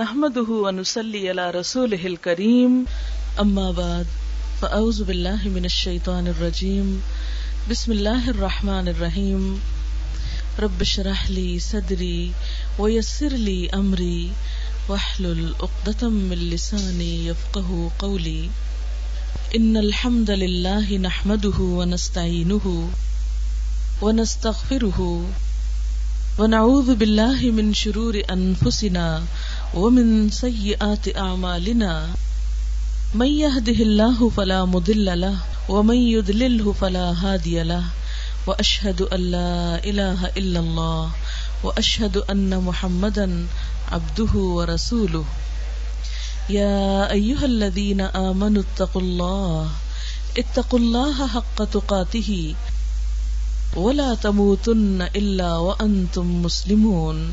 نحمده ونسلي على رسوله الكريم. أما بعد، فأعوذ بالله من الشيطان الرجيم. بسم الله الرحمن الرحيم. رب اشرح لي صدري ويسر لي أمري. واحلل عقدة من لساني يفقه قولي. إن الحمد لله نحمده ونستعينه ونستغفره ونعوذ بالله من شرور أنفسنا ومن سيئات أعمالنا من يهده الله فلا مضل له ومن يضلله فلا هادي له وأشهد أن لا إله إلا الله وأشهد أن محمدا عبده ورسوله يا أيها الذين آمنوا اتقوا الله اتقوا الله حق تقاته، ولا تموتن إلا وأنتم مسلمون۔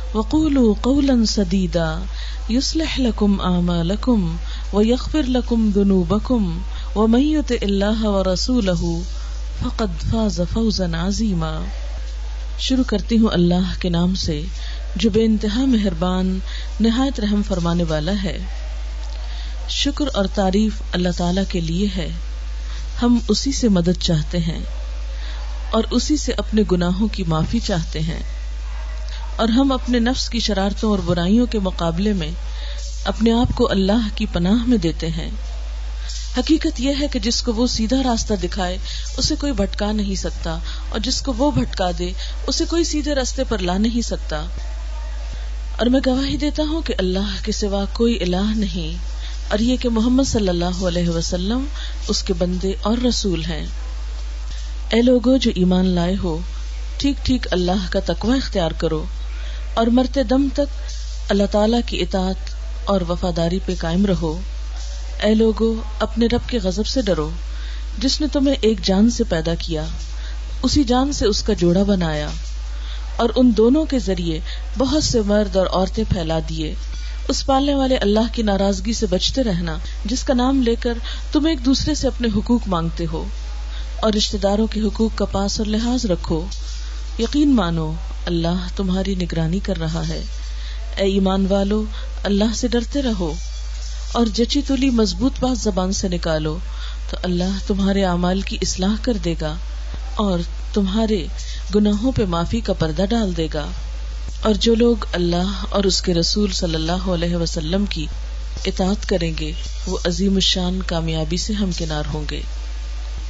وقولوا قولا سديدا. يصلح لكم أعمالكم ويغفر لكم ذنوبكم ومن يطع الله ورسوله فقد فاز فوزا عظيما. شروع کرتی ہوں اللہ کے نام سے، جو بے انتہا مہربان، نہایت رحم فرمانے والا ہے۔ شکر اور تعریف اللہ تعالی کے لیے ہے۔ ہم اسی سے مدد چاہتے ہیں اور اسی سے اپنے گناہوں کی معافی چاہتے ہیں۔ اور ہم اپنے نفس کی شرارتوں اور برائیوں کے مقابلے میں اپنے آپ کو اللہ کی پناہ میں دیتے ہیں۔ حقیقت یہ ہے کہ جس کو وہ سیدھا راستہ دکھائے، اسے کوئی بھٹکا نہیں سکتا، اور جس کو وہ بھٹکا دے، اسے کوئی سیدھے راستے پر لا نہیں سکتا۔ اور میں گواہی دیتا ہوں کہ اللہ کے سوا کوئی الہ نہیں، اور یہ کہ محمد صلی اللہ علیہ وسلم اس کے بندے اور رسول ہیں۔ اے لوگوں جو ایمان لائے ہو، ٹھیک ٹھیک اللہ کا تقوی اختیار کرو۔ اور مرتے دم تک اللہ تعالی کی اطاعت اور وفاداری پہ قائم رہو۔ اے لوگو، اپنے رب کے غضب سے ڈرو۔ جس نے تمہیں ایک جان سے پیدا کیا، اسی جان سے اس کا جوڑا بنایا۔ اور ان دونوں کے ذریعے بہت سے مرد اور عورتیں پھیلا دیے۔ اس پالنے والے اللہ کی ناراضگی سے بچتے رہنا، جس کا نام لے کر تم ایک دوسرے سے اپنے حقوق مانگتے ہو۔ اور رشتے داروں کے حقوق کا پاس اور لحاظ رکھو۔ یقین مانو، اللہ تمہاری نگرانی کر رہا ہے۔ اے ایمان والو، اللہ سے ڈرتے رہو اور جچی تلی مضبوط بات زبان سے نکالو تو اللہ تمہارے اعمال کی اصلاح کر دے گا اور تمہارے گناہوں پہ معافی کا پردہ ڈال دے گا۔ اور جو لوگ اللہ اور اس کے رسول صلی اللہ علیہ وسلم کی اطاعت کریں گے، وہ عظیم الشان کامیابی سے ہمکنار ہوں گے۔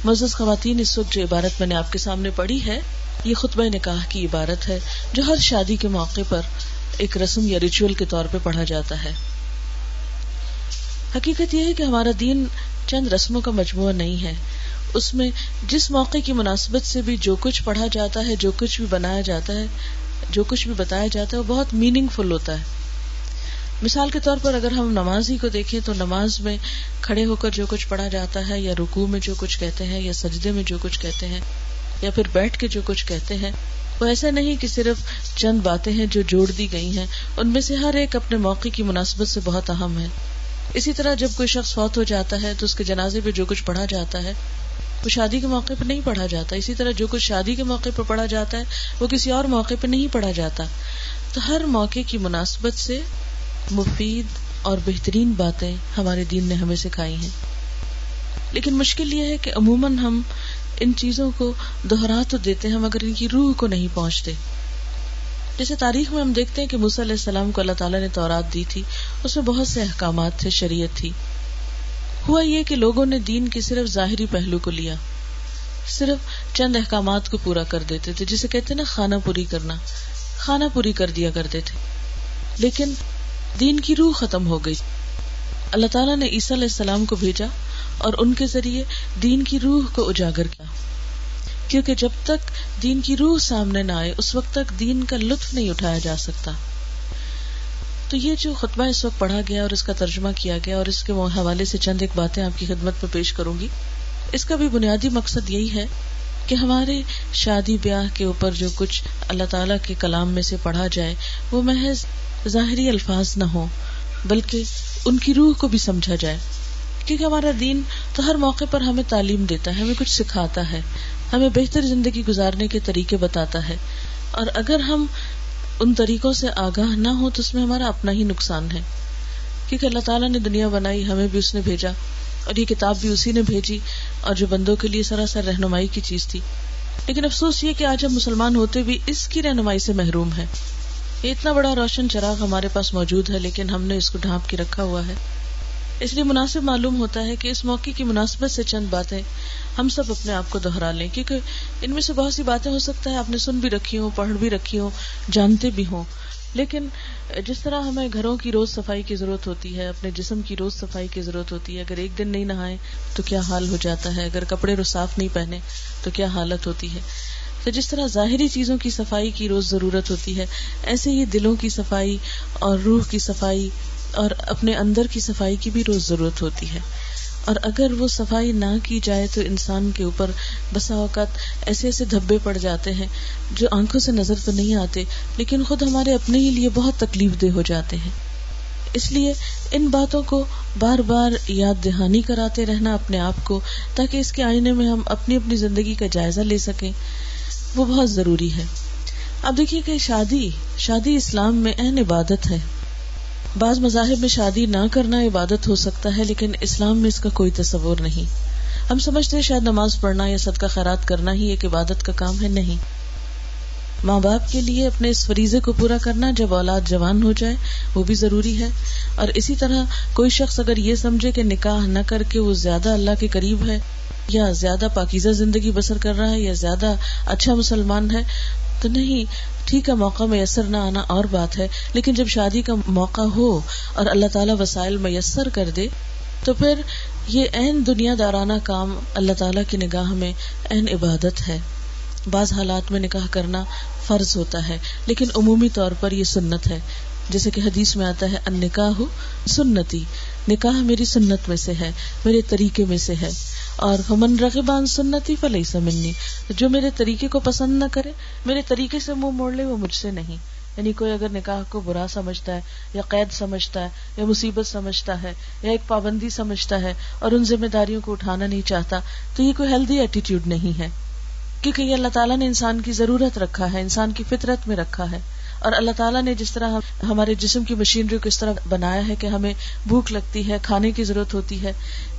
مزز خواتین، اس وقت جو عبارت میں نے آپ کے سامنے پڑھی ہے یہ خطبہ نکاح کی عبارت ہے جو ہر شادی کے موقع پر ایک رسم یا ریچول کے طور پہ پڑھا جاتا ہے۔ حقیقت یہ ہے کہ ہمارا دین چند رسموں کا مجموعہ نہیں ہے۔ اس میں جس موقع کی مناسبت سے بھی جو کچھ پڑھا جاتا ہے، جو کچھ بھی بنایا جاتا ہے، جو کچھ بھی بتایا جاتا ہے، وہ بہت میننگ فل ہوتا ہے۔ مثال کے طور پر اگر ہم نماز ہی کو دیکھیں تو نماز میں کھڑے ہو کر جو کچھ پڑھا جاتا ہے یا رکوع میں جو کچھ کہتے ہیں یا سجدے میں جو کچھ کہتے ہیں یا پھر بیٹھ کے جو کچھ کہتے ہیں، وہ ایسا نہیں کہ صرف چند باتیں ہیں جو جوڑ دی گئی ہیں، ان میں سے ہر ایک اپنے موقع کی مناسبت سے بہت اہم ہے۔ اسی طرح جب کوئی شخص فوت ہو جاتا ہے تو اس کے جنازے پہ جو کچھ پڑھا جاتا ہے، وہ شادی کے موقع پہ نہیں پڑھا جاتا۔ اسی طرح جو کچھ شادی کے موقع پہ پڑھا جاتا ہے، وہ کسی اور موقع پہ نہیں پڑھا جاتا۔ تو ہر موقع کی مناسبت سے مفید اور بہترین باتیں ہمارے دین نے ہمیں سکھائی ہیں۔ لیکن مشکل یہ ہے کہ عموماً ہم ان چیزوں کو دوہرا تو دیتے ہیں، مگر ان کی روح کو نہیں پہنچتے۔ جیسے تاریخ میں ہم دیکھتے ہیں کہ موسی علیہ السلام کو اللہ تعالیٰ نے تورات دی تھی، اس میں بہت سے احکامات تھے، شریعت تھی۔ ہوا یہ کہ لوگوں نے دین کے صرف ظاہری پہلو کو لیا، صرف چند احکامات کو پورا کر دیتے تھے، جسے کہتے نا خانہ پوری کرنا۔ خانہ پوری کر دیا کرتے تھے۔ لیکن دین کی روح ختم ہو گئی۔ اللہ تعالیٰ نے عیسیٰ علیہ السلام کو بھیجا۔ اور ان کے ذریعے دین کی روح کو اجاگر کیا۔ کیونکہ جب تک دین کی روح سامنے نہ آئے، اس وقت تک دین کا لطف نہیں اٹھایا جا سکتا۔ تو یہ جو خطبہ اس وقت پڑھا گیا اور اس کا ترجمہ کیا گیا اور اس کے حوالے سے چند ایک باتیں آپ کی خدمت میں پیش کروں گی، اس کا بھی بنیادی مقصد یہی ہے کہ ہمارے شادی بیاہ کے اوپر جو کچھ اللہ تعالی کے کلام میں سے پڑھا جائے، وہ محض ظاہری الفاظ نہ ہو بلکہ ان کی روح کو بھی سمجھا جائے۔ کیونکہ ہمارا دین تو ہر موقع پر ہمیں تعلیم دیتا ہے، ہمیں کچھ سکھاتا ہے، ہمیں بہتر زندگی گزارنے کے طریقے بتاتا ہے۔ اور اگر ہم ان طریقوں سے آگاہ نہ ہو تو اس میں ہمارا اپنا ہی نقصان ہے۔ کیونکہ اللہ تعالیٰ نے دنیا بنائی، ہمیں بھی اس نے بھیجا اور یہ کتاب بھی اسی نے بھیجی اور جو بندوں کے لیے سراسر رہنمائی کی چیز تھی۔ لیکن افسوس یہ کہ آج ہم مسلمان ہوتے بھی اس کی رہنمائی سے محروم ہے یہ اتنا بڑا روشن چراغ ہمارے پاس موجود ہے، لیکن ہم نے اس کو ڈھانپ کے رکھا ہوا ہے۔ اس لیے مناسب معلوم ہوتا ہے کہ اس موقع کی مناسبت سے چند باتیں ہم سب اپنے آپ کو دوہرا لیں، کیونکہ ان میں سے بہت سی باتیں ہو سکتا ہے، آپ نے سن بھی رکھی ہوں، پڑھ بھی رکھی ہوں، جانتے بھی ہوں۔ لیکن جس طرح ہمیں گھروں کی روز صفائی کی ضرورت ہوتی ہے، اپنے جسم کی روز صفائی کی ضرورت ہوتی ہے، اگر ایک دن نہیں نہائے تو کیا حال ہو جاتا ہے؟ اگر کپڑے رو صاف نہیں پہنے تو کیا حالت ہوتی ہے؟ تو جس طرح ظاہری چیزوں کی صفائی کی روز ضرورت ہوتی ہے، ایسے ہی دلوں کی صفائی اور روح کی صفائی اور اپنے اندر کی صفائی کی بھی روز ضرورت ہوتی ہے۔ اور اگر وہ صفائی نہ کی جائے تو انسان کے اوپر بسا اوقات ایسے ایسے دھبے پڑ جاتے ہیں جو آنکھوں سے نظر تو نہیں آتے، لیکن خود ہمارے اپنے ہی لیے بہت تکلیف دہ ہو جاتے ہیں۔ اس لیے ان باتوں کو بار بار یاد دہانی کراتے رہنا اپنے آپ کو، تاکہ اس کے آئینے میں ہم اپنی اپنی زندگی کا جائزہ لے سکیں۔ وہ بہت ضروری ہے۔ اب دیکھیے کہ شادی شادی اسلام میں اہم عبادت ہے۔ بعض مذاہب میں شادی نہ کرنا عبادت ہو سکتا ہے، لیکن اسلام میں اس کا کوئی تصور نہیں۔ ہم سمجھتے ہیں شاید نماز پڑھنا یا صدقہ خیرات کرنا ہی ایک عبادت کا کام ہے، نہیں۔ ماں باپ کے لیے اپنے اس فریضے کو پورا کرنا جب اولاد جوان ہو جائے، وہ بھی ضروری ہے۔ اور اسی طرح کوئی شخص اگر یہ سمجھے کہ نکاح نہ کر کے وہ زیادہ اللہ کے قریب ہے، یا زیادہ پاکیزہ زندگی بسر کر رہا ہے، یا زیادہ اچھا مسلمان ہے، تو نہیں۔ ٹھیک ہے، موقع میسر نہ آنا اور بات ہے، لیکن جب شادی کا موقع ہو اور اللہ تعالیٰ وسائل میسر کر دے، تو پھر یہ عین دنیا دارانہ کام اللہ تعالیٰ کی نگاہ میں عین عبادت ہے۔ بعض حالات میں نکاح کرنا فرض ہوتا ہے، لیکن عمومی طور پر یہ سنت ہے۔ جیسے کہ حدیث میں آتا ہے ان نکاح سنتی۔ نکاح میری سنت میں سے ہے، میرے طریقے میں سے ہے۔ اور ہمن رغبان سنتی فلئی سمنی جو میرے طریقے کو پسند نہ کرے، میرے طریقے سے منہ موڑ لے، وہ مجھ سے نہیں۔ یعنی کوئی اگر نکاح کو برا سمجھتا ہے، یا قید سمجھتا ہے، یا مصیبت سمجھتا ہے، یا ایک پابندی سمجھتا ہے، اور ان ذمہ داریوں کو اٹھانا نہیں چاہتا، تو یہ کوئی ہیلدی ایٹیٹیوڈ نہیں ہے۔ کیونکہ یہ اللہ تعالیٰ نے انسان کی ضرورت رکھا ہے، انسان کی فطرت میں رکھا ہے۔ اور اللہ تعالیٰ نے جس طرح ہمارے جسم کی مشینری کو اس طرح بنایا ہے کہ ہمیں بھوک لگتی ہے، کھانے کی ضرورت ہوتی ہے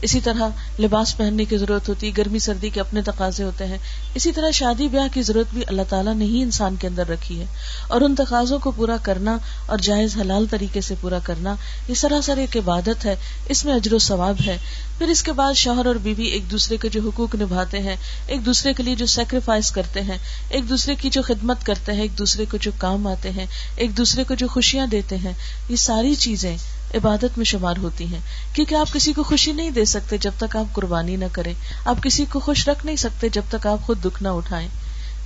اسی طرح لباس پہننے کی ضرورت ہوتی ہے گرمی سردی کے اپنے تقاضے ہوتے ہیں۔ اسی طرح شادی بیاہ کی ضرورت بھی اللہ تعالیٰ نے ہی انسان کے اندر رکھی ہے۔ اور ان تقاضوں کو پورا کرنا اور جائز حلال طریقے سے پورا کرنا، یہ سراسر ایک عبادت ہے۔ اس میں اجر و ثواب ہے۔ پھر اس کے بعد شوہر اور بیوی ایک دوسرے کے جو حقوق نبھاتے ہیں، ایک دوسرے کے لیے جو سیکریفائس کرتے ہیں، ایک دوسرے کی جو خدمت کرتے ہیں، ایک دوسرے کو جو کام آتے ہیں، ایک دوسرے کو جو خوشیاں دیتے ہیں، یہ ساری چیزیں عبادت میں شمار ہوتی ہیں۔ کیونکہ آپ کسی کو خوشی نہیں دے سکتے جب تک آپ قربانی نہ کریں۔ آپ کسی کو خوش رکھ نہیں سکتے جب تک آپ خود دکھ نہ اٹھائیں۔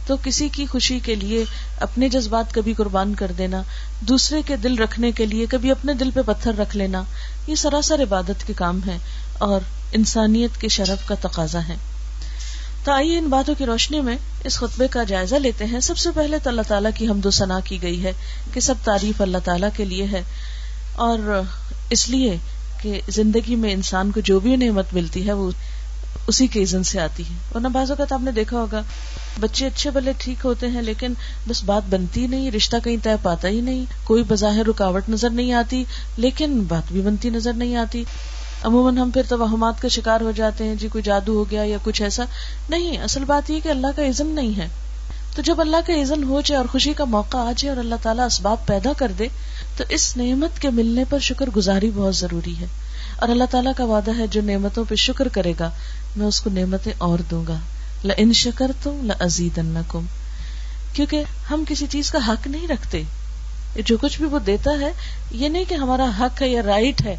تو کسی کی خوشی کے لیے اپنے جذبات کبھی قربان کر دینا، دوسرے کے دل رکھنے کے لیے کبھی اپنے دل پہ پتھر رکھ لینا، یہ سراسر عبادت کے کام ہے اور انسانیت کے شرف کا تقاضا ہے۔ تو آئیے ان باتوں کی روشنی میں اس خطبے کا جائزہ لیتے ہیں۔ سب سے پہلے تو اللہ تعالیٰ کی حمد و ثنا کی گئی ہے کہ سب تعریف اللہ تعالیٰ کے لیے ہے۔ اور اس لیے کہ زندگی میں انسان کو جو بھی نعمت ملتی ہے وہ اسی کے عزن سے آتی ہے۔ ورنہ بعض اوقات آپ نے دیکھا ہوگا، بچے اچھے بلے ٹھیک ہوتے ہیں لیکن بس بات بنتی نہیں، رشتہ کہیں طے پاتا ہی نہیں، کوئی بظاہر رکاوٹ نظر نہیں آتی، لیکن بات بھی بنتی نظر نہیں آتی۔ عموماً ہم پھر توہمات کا شکار ہو جاتے ہیں جی کوئی جادو ہو گیا یا کچھ ایسا۔ نہیں، اصل بات یہ کہ اللہ کا عزم نہیں ہے۔ تو جب اللہ کا عزن ہو جائے اور خوشی کا موقع آ جائے اور اللہ تعالیٰ اسباب پیدا کر دے، تو اس نعمت کے ملنے پر شکر گزاری بہت ضروری ہے۔ اور اللہ تعالیٰ کا وعدہ ہے، جو نعمتوں پہ شکر کرے گا، میں اس کو نعمتیں اور دوں گا۔ ان شکر تم لزید کیونکہ ہم کسی چیز کا حق نہیں رکھتے۔ جو کچھ بھی وہ دیتا ہے، یہ نہیں کہ ہمارا حق ہے یا رائٹ ہے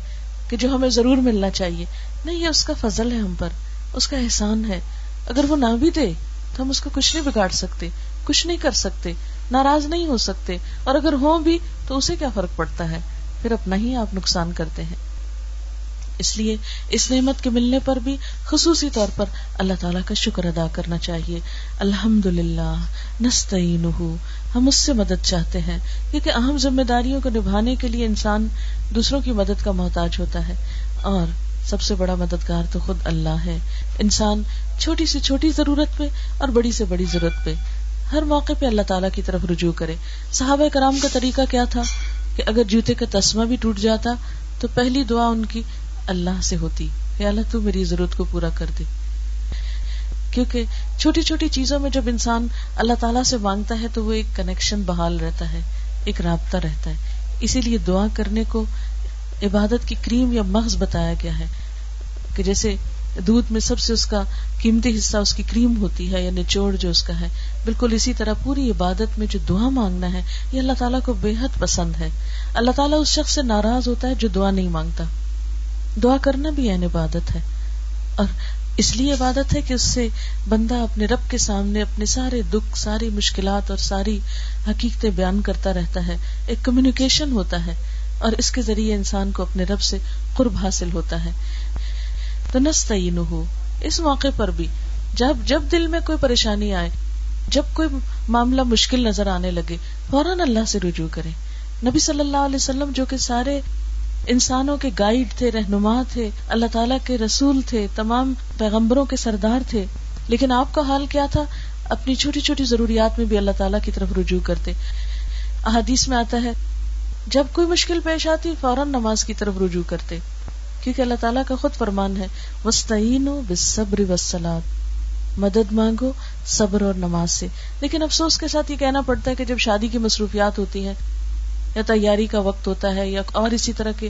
کہ جو ہمیں ضرور ملنا چاہیے۔ نہیں، یہ اس کا فضل ہے ہم پر، اس کا احسان ہے۔ اگر وہ نہ بھی دے، تو ہم اس کو کچھ نہیں بگاڑ سکتے۔ کچھ نہیں کر سکتے، ناراض نہیں ہو سکتے۔ اور اگر ہوں بھی تو اسے کیا فرق پڑتا ہے؟ پھر اپنا ہی آپ نقصان کرتے ہیں۔ اس لیے اس نعمت کے ملنے پر بھی خصوصی طور پر اللہ تعالیٰ کا شکر ادا کرنا چاہیے۔ الحمد للہ نستعین ہم اس سے مدد چاہتے ہیں، کیونکہ اہم ذمہ داریوں کو نبھانے کے لیے انسان دوسروں کی مدد کا محتاج ہوتا ہے۔ اور سب سے بڑا مددگار تو خود اللہ ہے۔ انسان چھوٹی سے چھوٹی ضرورت پہ اور بڑی سے بڑی ضرورت پہ۔ ہر موقع پہ اللہ تعالیٰ کی طرف رجوع کرے۔ صحابہ کرام کا طریقہ کیا تھا؟ کہ اگر جوتے کا تسمہ بھی ٹوٹ جاتا، تو پہلی دعا ان کی اللہ سے ہوتی یا اللہ، تو میری ضرورت کو پورا کر دے۔ کیونکہ چھوٹی چھوٹی چیزوں میں جب انسان اللہ تعالیٰ سے مانگتا ہے، تو وہ ایک کنیکشن بحال رہتا ہے، ایک رابطہ رہتا ہے۔ اسی لیے دعا کرنے کو عبادت کی کریم یا مغز بتایا گیا ہے کہ جیسے دودھ میں سب سے اس کا قیمتی حصہ اس کی کریم ہوتی ہے یعنی یا نچوڑ جو اس کا ہے بالکل اسی طرح پوری عبادت میں جو دعا مانگنا ہے، یہ اللہ تعالیٰ کو بے حد پسند ہے۔ اللہ تعالیٰ اس شخص سے ناراض ہوتا ہے جو دعا نہیں مانگتا۔ دعا کرنا بھی این عبادت ہے۔ اور اس لیے عبادت ہے کہ اس سے بندہ اپنے رب کے سامنے اپنے سارے دکھ، ساری مشکلات اور ساری حقیقتیں بیان کرتا رہتا ہے۔ ایک کمیونیکیشن ہوتا ہے اور اس کے ذریعے انسان کو اپنے رب سے قرب حاصل ہوتا ہے۔ تو نستعین ہو اس موقع پر بھی جب جب دل میں کوئی پریشانی آئے جب کوئی معاملہ مشکل نظر آنے لگے، فوراً اللہ سے رجوع کرے نبی صلی اللہ علیہ وسلم جو کہ سارے انسانوں کے گائیڈ تھے، رہنما تھے، اللہ تعالیٰ کے رسول تھے، تمام پیغمبروں کے سردار تھے، لیکن آپ کا حال کیا تھا؟ اپنی چھوٹی چھوٹی ضروریات میں بھی اللہ تعالیٰ کی طرف رجوع کرتے۔ احادیث میں آتا ہے، جب کوئی مشکل پیش آتی، فوراً نماز کی طرف رجوع کرتے۔ کیونکہ اللہ تعالیٰ کا خود فرمان ہے وسطین بصبر وسلاد مدد مانگو صبر اور نماز سے۔ لیکن افسوس کے ساتھ یہ کہنا پڑتا ہے کہ جب شادی کی مصروفیات ہوتی ہیں، یا تیاری کا وقت ہوتا ہے، یا اور اسی طرح کے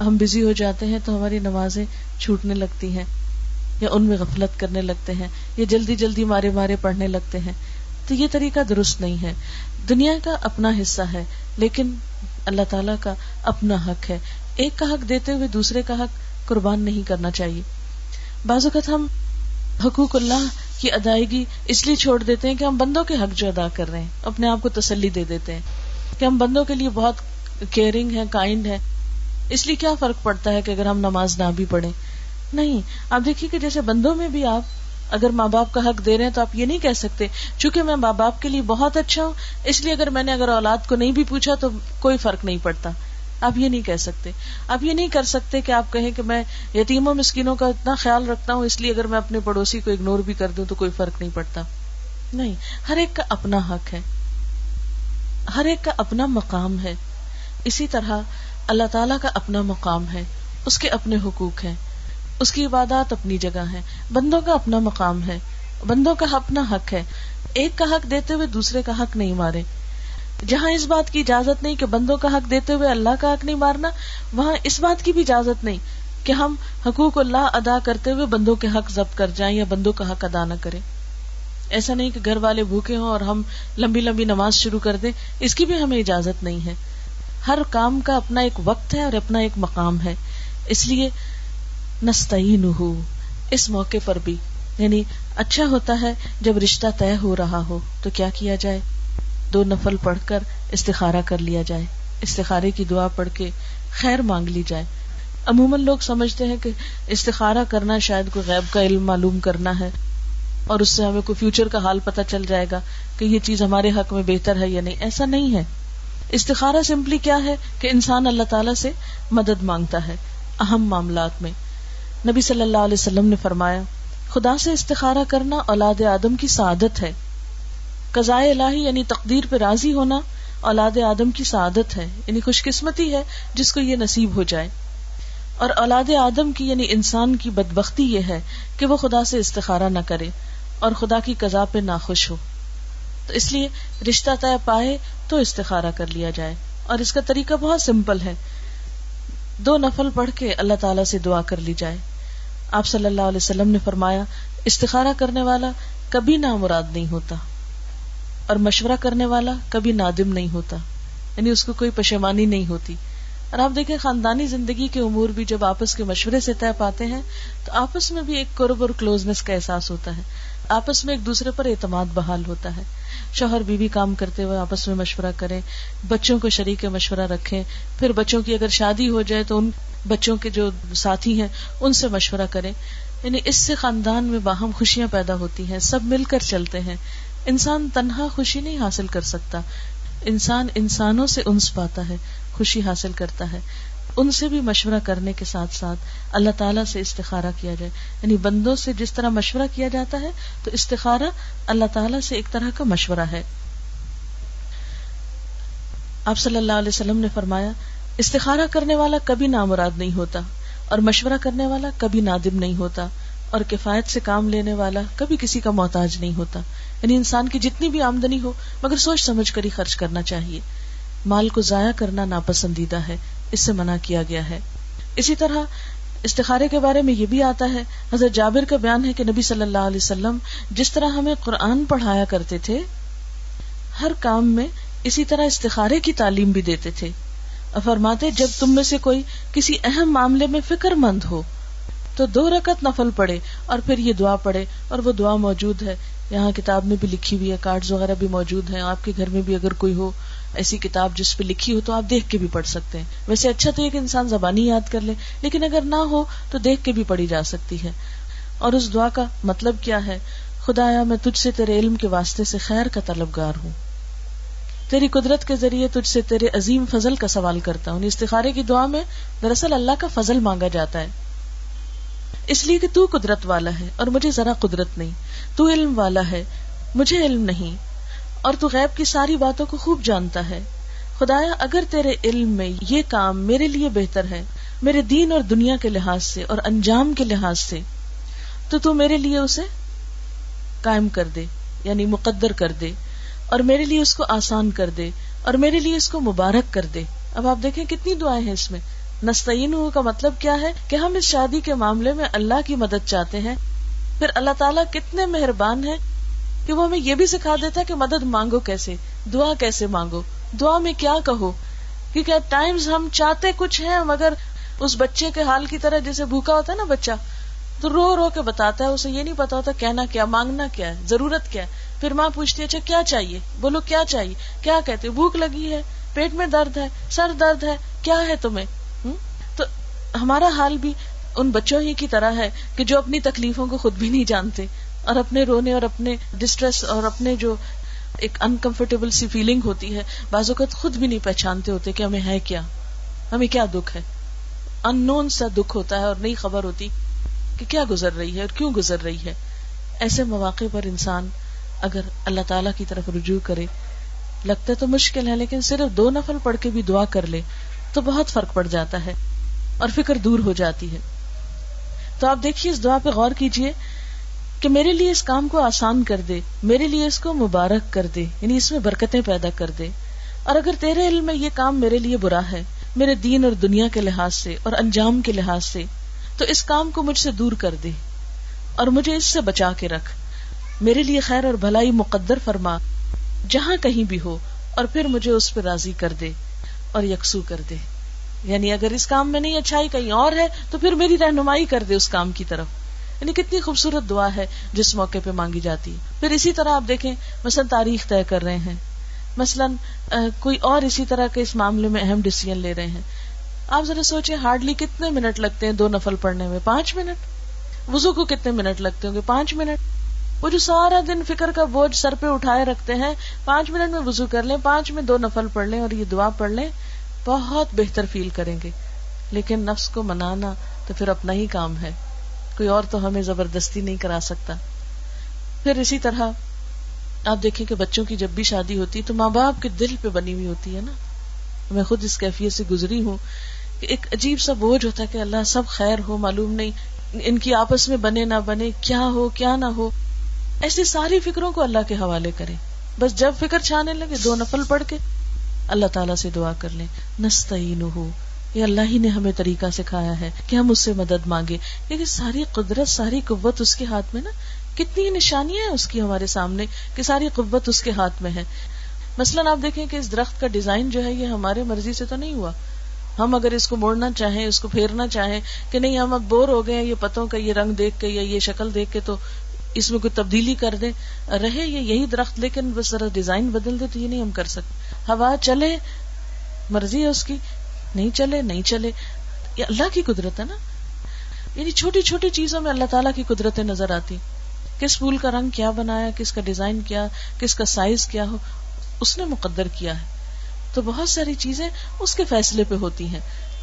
ہم بزی ہو جاتے ہیں تو ہماری نمازیں چھوٹنے لگتی ہیں، یا ان میں غفلت کرنے لگتے ہیں، یا جلدی جلدی مارے مارے پڑھنے لگتے ہیں۔ تو یہ طریقہ درست نہیں ہے۔ دنیا کا اپنا حصہ ہے، لیکن اللہ تعالیٰ کا اپنا حق ہے۔ ایک کا حق دیتے ہوئے دوسرے کا حق قربان نہیں کرنا چاہیے۔ بعض اوقات ہم حقوق اللہ کی ادائیگی اس لیے چھوڑ دیتے ہیں کہ ہم بندوں کے حق جو ادا کر رہے ہیں، اپنے آپ کو تسلی دے دیتے ہیں۔ کہ ہم بندوں کے لیے بہت کیئرنگ ہے کائنڈ ہے اس لیے کیا فرق پڑتا ہے کہ اگر ہم نماز نہ بھی پڑھیں؟ نہیں، آپ دیکھیے کہ جیسے بندوں میں بھی آپ اگر ماں باپ کا حق دے رہے ہیں تو آپ یہ نہیں کہہ سکتے، چونکہ میں ماں باپ کے لیے بہت اچھا ہوں، اس لیے اگر میں نے اگر اولاد کو نہیں بھی پوچھا تو کوئی فرق نہیں پڑتا۔ آپ یہ نہیں کہہ سکتے۔ آپ یہ نہیں کر سکتے کہ آپ کہیں کہ میں یتیموں مسکینوں کا اتنا خیال رکھتا ہوں، اس لیے اگر میں اپنے پڑوسی کو اگنور بھی کر دوں تو کوئی فرق نہیں پڑتا۔ نہیں، ہر ایک کا اپنا حق ہے۔ ہر ایک کا اپنا مقام ہے۔ اسی طرح اللہ تعالی کا اپنا مقام ہے۔ اس کے اپنے حقوق ہیں۔ اس کی عبادات اپنی جگہ ہے بندوں کا اپنا مقام ہے۔ بندوں کا اپنا حق ہے۔ ایک کا حق دیتے ہوئے دوسرے کا حق نہیں مارے۔ جہاں اس بات کی اجازت نہیں کہ بندوں کا حق دیتے ہوئے اللہ کا حق نہیں مارنا، وہاں اس بات کی بھی اجازت نہیں کہ ہم حقوق اللہ ادا کرتے ہوئے بندوں کے حق ضبط کر جائیں یا بندوں کا حق ادا نہ کریں۔ ایسا نہیں کہ گھر والے بھوکے ہوں اور ہم لمبی لمبی نماز شروع کر دیں، اس کی بھی ہمیں اجازت نہیں ہے۔ ہر کام کا اپنا ایک وقت ہے اور اپنا ایک مقام ہے۔ اس لیے نستعین ہو اس موقع پر بھی یعنی اچھا ہوتا ہے جب رشتہ طے ہو رہا ہو، تو کیا کیا جائے؟ دو نفل پڑھ کر استخارہ کر لیا جائے۔ استخارے کی دعا پڑھ کے خیر مانگ لی جائے۔ عموماً لوگ سمجھتے ہیں کہ استخارہ کرنا شاید کوئی غیب کا علم معلوم کرنا ہے اور اس سے ہمیں کوئی فیوچر کا حال پتہ چل جائے گا کہ یہ چیز ہمارے حق میں بہتر ہے یا نہیں۔ ایسا نہیں ہے۔ استخارہ سمپلی کیا ہے کہ انسان اللہ تعالی سے مدد مانگتا ہے اہم معاملات میں۔ نبی صلی اللہ علیہ وسلم نے فرمایا، خدا سے استخارہ کرنا اولاد آدم کی سعادت ہے۔ قضائے الہی یعنی تقدیر پہ راضی ہونا اولاد آدم کی سعادت ہے یعنی خوش قسمتی ہے جس کو یہ نصیب ہو جائے۔ اور اولاد آدم کی یعنی انسان کی بدبختی یہ ہے کہ وہ خدا سے استخارہ نہ کرے اور خدا کی قضا پہ ناخوش ہو۔ تو اس لیے رشتہ طے پائے تو استخارہ کر لیا جائے۔ اور اس کا طریقہ بہت سمپل ہے۔ دو نفل پڑھ کے اللہ تعالی سے دعا کر لی جائے۔ آپ صلی اللہ علیہ وسلم نے فرمایا، استخارہ کرنے والا کبھی نامراد نہیں ہوتا۔ اور مشورہ کرنے والا کبھی نادم نہیں ہوتا یعنی اس کو کوئی پشیمانی نہیں ہوتی۔ اور آپ دیکھیں خاندانی زندگی کے امور بھی جب آپس کے مشورے سے طے پاتے ہیں، تو آپس میں بھی ایک قرب اور کلوزنس کا احساس ہوتا ہے۔ آپس میں ایک دوسرے پر اعتماد بحال ہوتا ہے۔ شوہر بیوی کام کرتے ہوئے آپس میں مشورہ کریں، بچوں کو شریک مشورہ رکھیں۔ پھر بچوں کی اگر شادی ہو جائے تو ان بچوں کے جو ساتھی ہیں، ان سے مشورہ کریں۔ یعنی اس سے خاندان میں باہم خوشیاں پیدا ہوتی ہیں، سب مل کر چلتے ہیں۔ انسان تنہا خوشی نہیں حاصل کر سکتا۔ انسان انسانوں سے انس پاتا ہے، خوشی حاصل کرتا ہے۔ ان سے بھی مشورہ کرنے کے ساتھ ساتھ اللہ تعالیٰ سے استخارہ کیا جائے۔ یعنی بندوں سے جس طرح مشورہ کیا جاتا ہے، تو استخارہ اللہ تعالیٰ سے ایک طرح کا مشورہ ہے۔ آپ صلی اللہ علیہ وسلم نے فرمایا، استخارہ کرنے والا کبھی نامراد نہیں ہوتا اور مشورہ کرنے والا کبھی نادم نہیں ہوتا۔ اور کفایت سے کام لینے والا کبھی کسی کا محتاج نہیں ہوتا۔ یعنی انسان کی جتنی بھی آمدنی ہو، مگر سوچ سمجھ کر ہی خرچ کرنا چاہیے۔ مال کو ضائع کرنا ناپسندیدہ ہے، اس سے منع کیا گیا ہے۔ اسی طرح استخارے کے بارے میں یہ بھی آتا ہے، حضرت جابر کا بیان ہے کہ نبی صلی اللہ علیہ وسلم جس طرح ہمیں قرآن پڑھایا کرتے تھے، ہر کام میں اسی طرح استخارے کی تعلیم بھی دیتے تھے۔ فرماتے جب تم میں سے کوئی کسی اہم معاملے میں فکر مند ہو تو دو رکت نفل پڑے اور پھر یہ دعا پڑے اور وہ دعا موجود ہے۔ یہاں کتاب میں بھی لکھی ہوئی ہے کارڈ وغیرہ بھی موجود ہیں۔ آپ کے گھر میں بھی اگر کوئی ہو، ایسی کتاب جس پہ لکھی ہو تو آپ دیکھ کے بھی پڑھ سکتے ہیں۔ ویسے اچھا تو یہ کہ انسان زبانی یاد کر لے، لیکن اگر نہ ہو تو دیکھ کے بھی پڑھی جا سکتی ہے۔ اور اس دعا کا مطلب کیا ہے؟ خدایا، میں تجھ سے تیرے علم کے واسطے سے خیر کا طلبگار ہوں۔ تیری قدرت کے ذریعے تجھ سے تیرے عظیم فضل کا سوال کرتا ہوں۔ استخارے کی دعا میں دراصل اللہ کا فضل مانگا جاتا ہے۔ اس لیے کہ تو قدرت والا ہے اور مجھے ذرا قدرت نہیں، تو علم والا ہے، مجھے علم نہیں۔ اور تو غیب کی ساری باتوں کو خوب جانتا ہے۔ خدایا، اگر تیرے علم میں یہ کام میرے لیے بہتر ہے، میرے دین اور دنیا کے لحاظ سے اور انجام کے لحاظ سے، تو تو میرے لیے اسے قائم کر دے یعنی مقدر کر دے، اور میرے لیے اس کو آسان کر دے، اور میرے لیے اس کو مبارک کر دے۔ اب آپ دیکھیں کتنی دعائیں ہیں اس میں۔ نستعین کا مطلب کیا ہے کہ ہم اس شادی کے معاملے میں اللہ کی مدد چاہتے ہیں؟ پھر اللہ تعالیٰ کتنے مہربان ہیں کہ وہ ہمیں یہ بھی سکھا دیتا ہے کہ مدد مانگو کیسے، دعا کیسے مانگو؟ دعا میں کیا کہو؟ کیونکہ ایٹ ٹائمز ہم چاہتے کچھ ہیں، مگر اس بچے کے حال کی طرح جیسے بھوکا ہوتا ہے نا بچہ، تو رو رو کے بتاتا ہے، اسے یہ نہیں پتا ہوتا کہنا کیا، مانگنا کیا ہے، ضرورت کیا ہے۔ پھر ماں پوچھتی اچھا کیا چاہیے؟ بولو کیا چاہیے؟ کیا کہتے؟ بھوک لگی ہے، پیٹ میں درد ہے، سر درد ہے، کیا ہے تمہیں؟ تو ہمارا حال بھی ان بچوں ہی کی طرح ہے کہ جو اپنی تکلیفوں کو خود بھی نہیں جانتے اور اپنے رونے اور اپنے ڈسٹریس اور اپنے جو ایک انکمفرٹیبل سی فیلنگ ہوتی ہے، بعض اوقات خود بھی نہیں پہچانتے ہوتے کہ ہمیں ہے کیا، ہمیں کیا دکھ ہے۔ ان نون سا دکھ ہوتا ہے اور نئی خبر ہوتی کہ کیا گزر رہی ہے اور کیوں گزر رہی ہے۔ ایسے مواقع پر انسان اگر اللہ تعالی کی طرف رجوع کرے، لگتا تو مشکل ہے، لیکن صرف دو نفل پڑھ کے بھی دعا کر لے۔ تو بہت فرق پڑ جاتا ہے اور فکر دور ہو جاتی ہے۔ تو آپ دیکھیے، اس دعا پہ غور کیجیے کہ میرے لیے اس کام کو آسان کر دے، میرے لیے اس کو مبارک کر دے یعنی اس میں برکتیں پیدا کر دے۔ اور اگر تیرے علم میں یہ کام میرے لیے برا ہے، میرے دین اور دنیا کے لحاظ سے اور انجام کے لحاظ سے، تو اس کام کو مجھ سے دور کر دے اور مجھے اس سے بچا کے رکھ۔ میرے لیے خیر اور بھلائی مقدر فرما، جہاں کہیں بھی ہو، اور پھر مجھے اس پہ راضی کر دے۔ اور یکسو کر دے۔ یعنی اگر اس کام میں نہیں اچھائی کہیں اور ہے، تو پھر میری رہنمائی کر دے اس کام کی طرف۔ یعنی کتنی خوبصورت دعا ہے جس موقع پہ مانگی جاتی۔ ہے پھر اسی طرح آپ دیکھیں، مثلا تاریخ طے کر رہے ہیں۔ مثلاً کوئی اور اسی طرح کے اس معاملے میں اہم ڈسیزن لے رہے ہیں۔ آپ ذرا سوچیں ہارڈلی کتنے منٹ لگتے ہیں دو نفل پڑھنے میں؟ پانچ منٹ؟ وزو کو کتنے منٹ لگتے ہوں گے؟ پانچ منٹ؟ وہ جو سارا دن فکر کا بوجھ سر پہ اٹھائے رکھتے ہیں، پانچ منٹ میں وزو کر لیں، پانچ میں دو نفل پڑھ لیں اور یہ دعا پڑھ لیں، بہت بہتر فیل کریں گے۔ لیکن نفس کو منانا تو پھر اپنا ہی کام ہے۔ کوئی اور تو ہمیں زبردستی نہیں کرا سکتا۔ پھر اسی طرح آپ دیکھیں کہ بچوں کی جب بھی شادی ہوتی تو ماں باپ کے دل پہ بنی ہوئی ہوتی ہے نا۔ میں خود اس کیفیت سے گزری ہوں کہ ایک عجیب سا بوجھ ہوتا ہے کہ اللہ سب خیر ہو، معلوم نہیں ان کی آپس میں بنے نہ بنے، کیا ہو، کیا نہ ہو۔ ایسی ساری فکروں کو اللہ کے حوالے کرے بس جب فکر چھانے لگے، دو نفل پڑھ کے اللہ تعالیٰ سے دعا کر لیں۔ نستعین ہو یہ اللہ ہی نے ہمیں طریقہ سکھایا ہے کہ ہم اس سے مدد مانگے لیکن یعنی ساری قدرت، ساری قوت اس کے ہاتھ میں نا، کتنی نشانیاں ہیں اس کی ہمارے سامنے کہ ساری قوت اس کے ہاتھ میں ہے۔ مثلاً آپ دیکھیں کہ اس درخت کا ڈیزائن جو ہے، یہ ہمارے مرضی سے تو نہیں ہوا۔ ہم اگر اس کو موڑنا چاہیں، اس کو پھیرنا چاہیں کہ نہیں، ہم اب بور ہو گئے یہ پتوں کا یہ رنگ دیکھ کے یا یہ شکل دیکھ کے تو اس میں کوئی تبدیلی کر دے، رہے یہ یہی درخت، لیکن بس ذرا ڈیزائن بدل دے تو یہ نہیں ہم کر سکتے۔ ہوا چلے، مرضی ہے اس کی، نہیں چلے نہیں چلے۔ یہ اللہ کی قدرت ہے نا۔ یعنی چھوٹی چھوٹی چیزوں میں اللہ تعالیٰ کی قدرتیں نظر آتی۔ کس پھول کا رنگ کیا بنایا، کس کا ڈیزائن کیا، کس کا سائز کیا ہو، اس نے مقدر کیا ہے۔ تو بہت ساری چیزیں اس کے فیصلے پہ ہوتی ہیں۔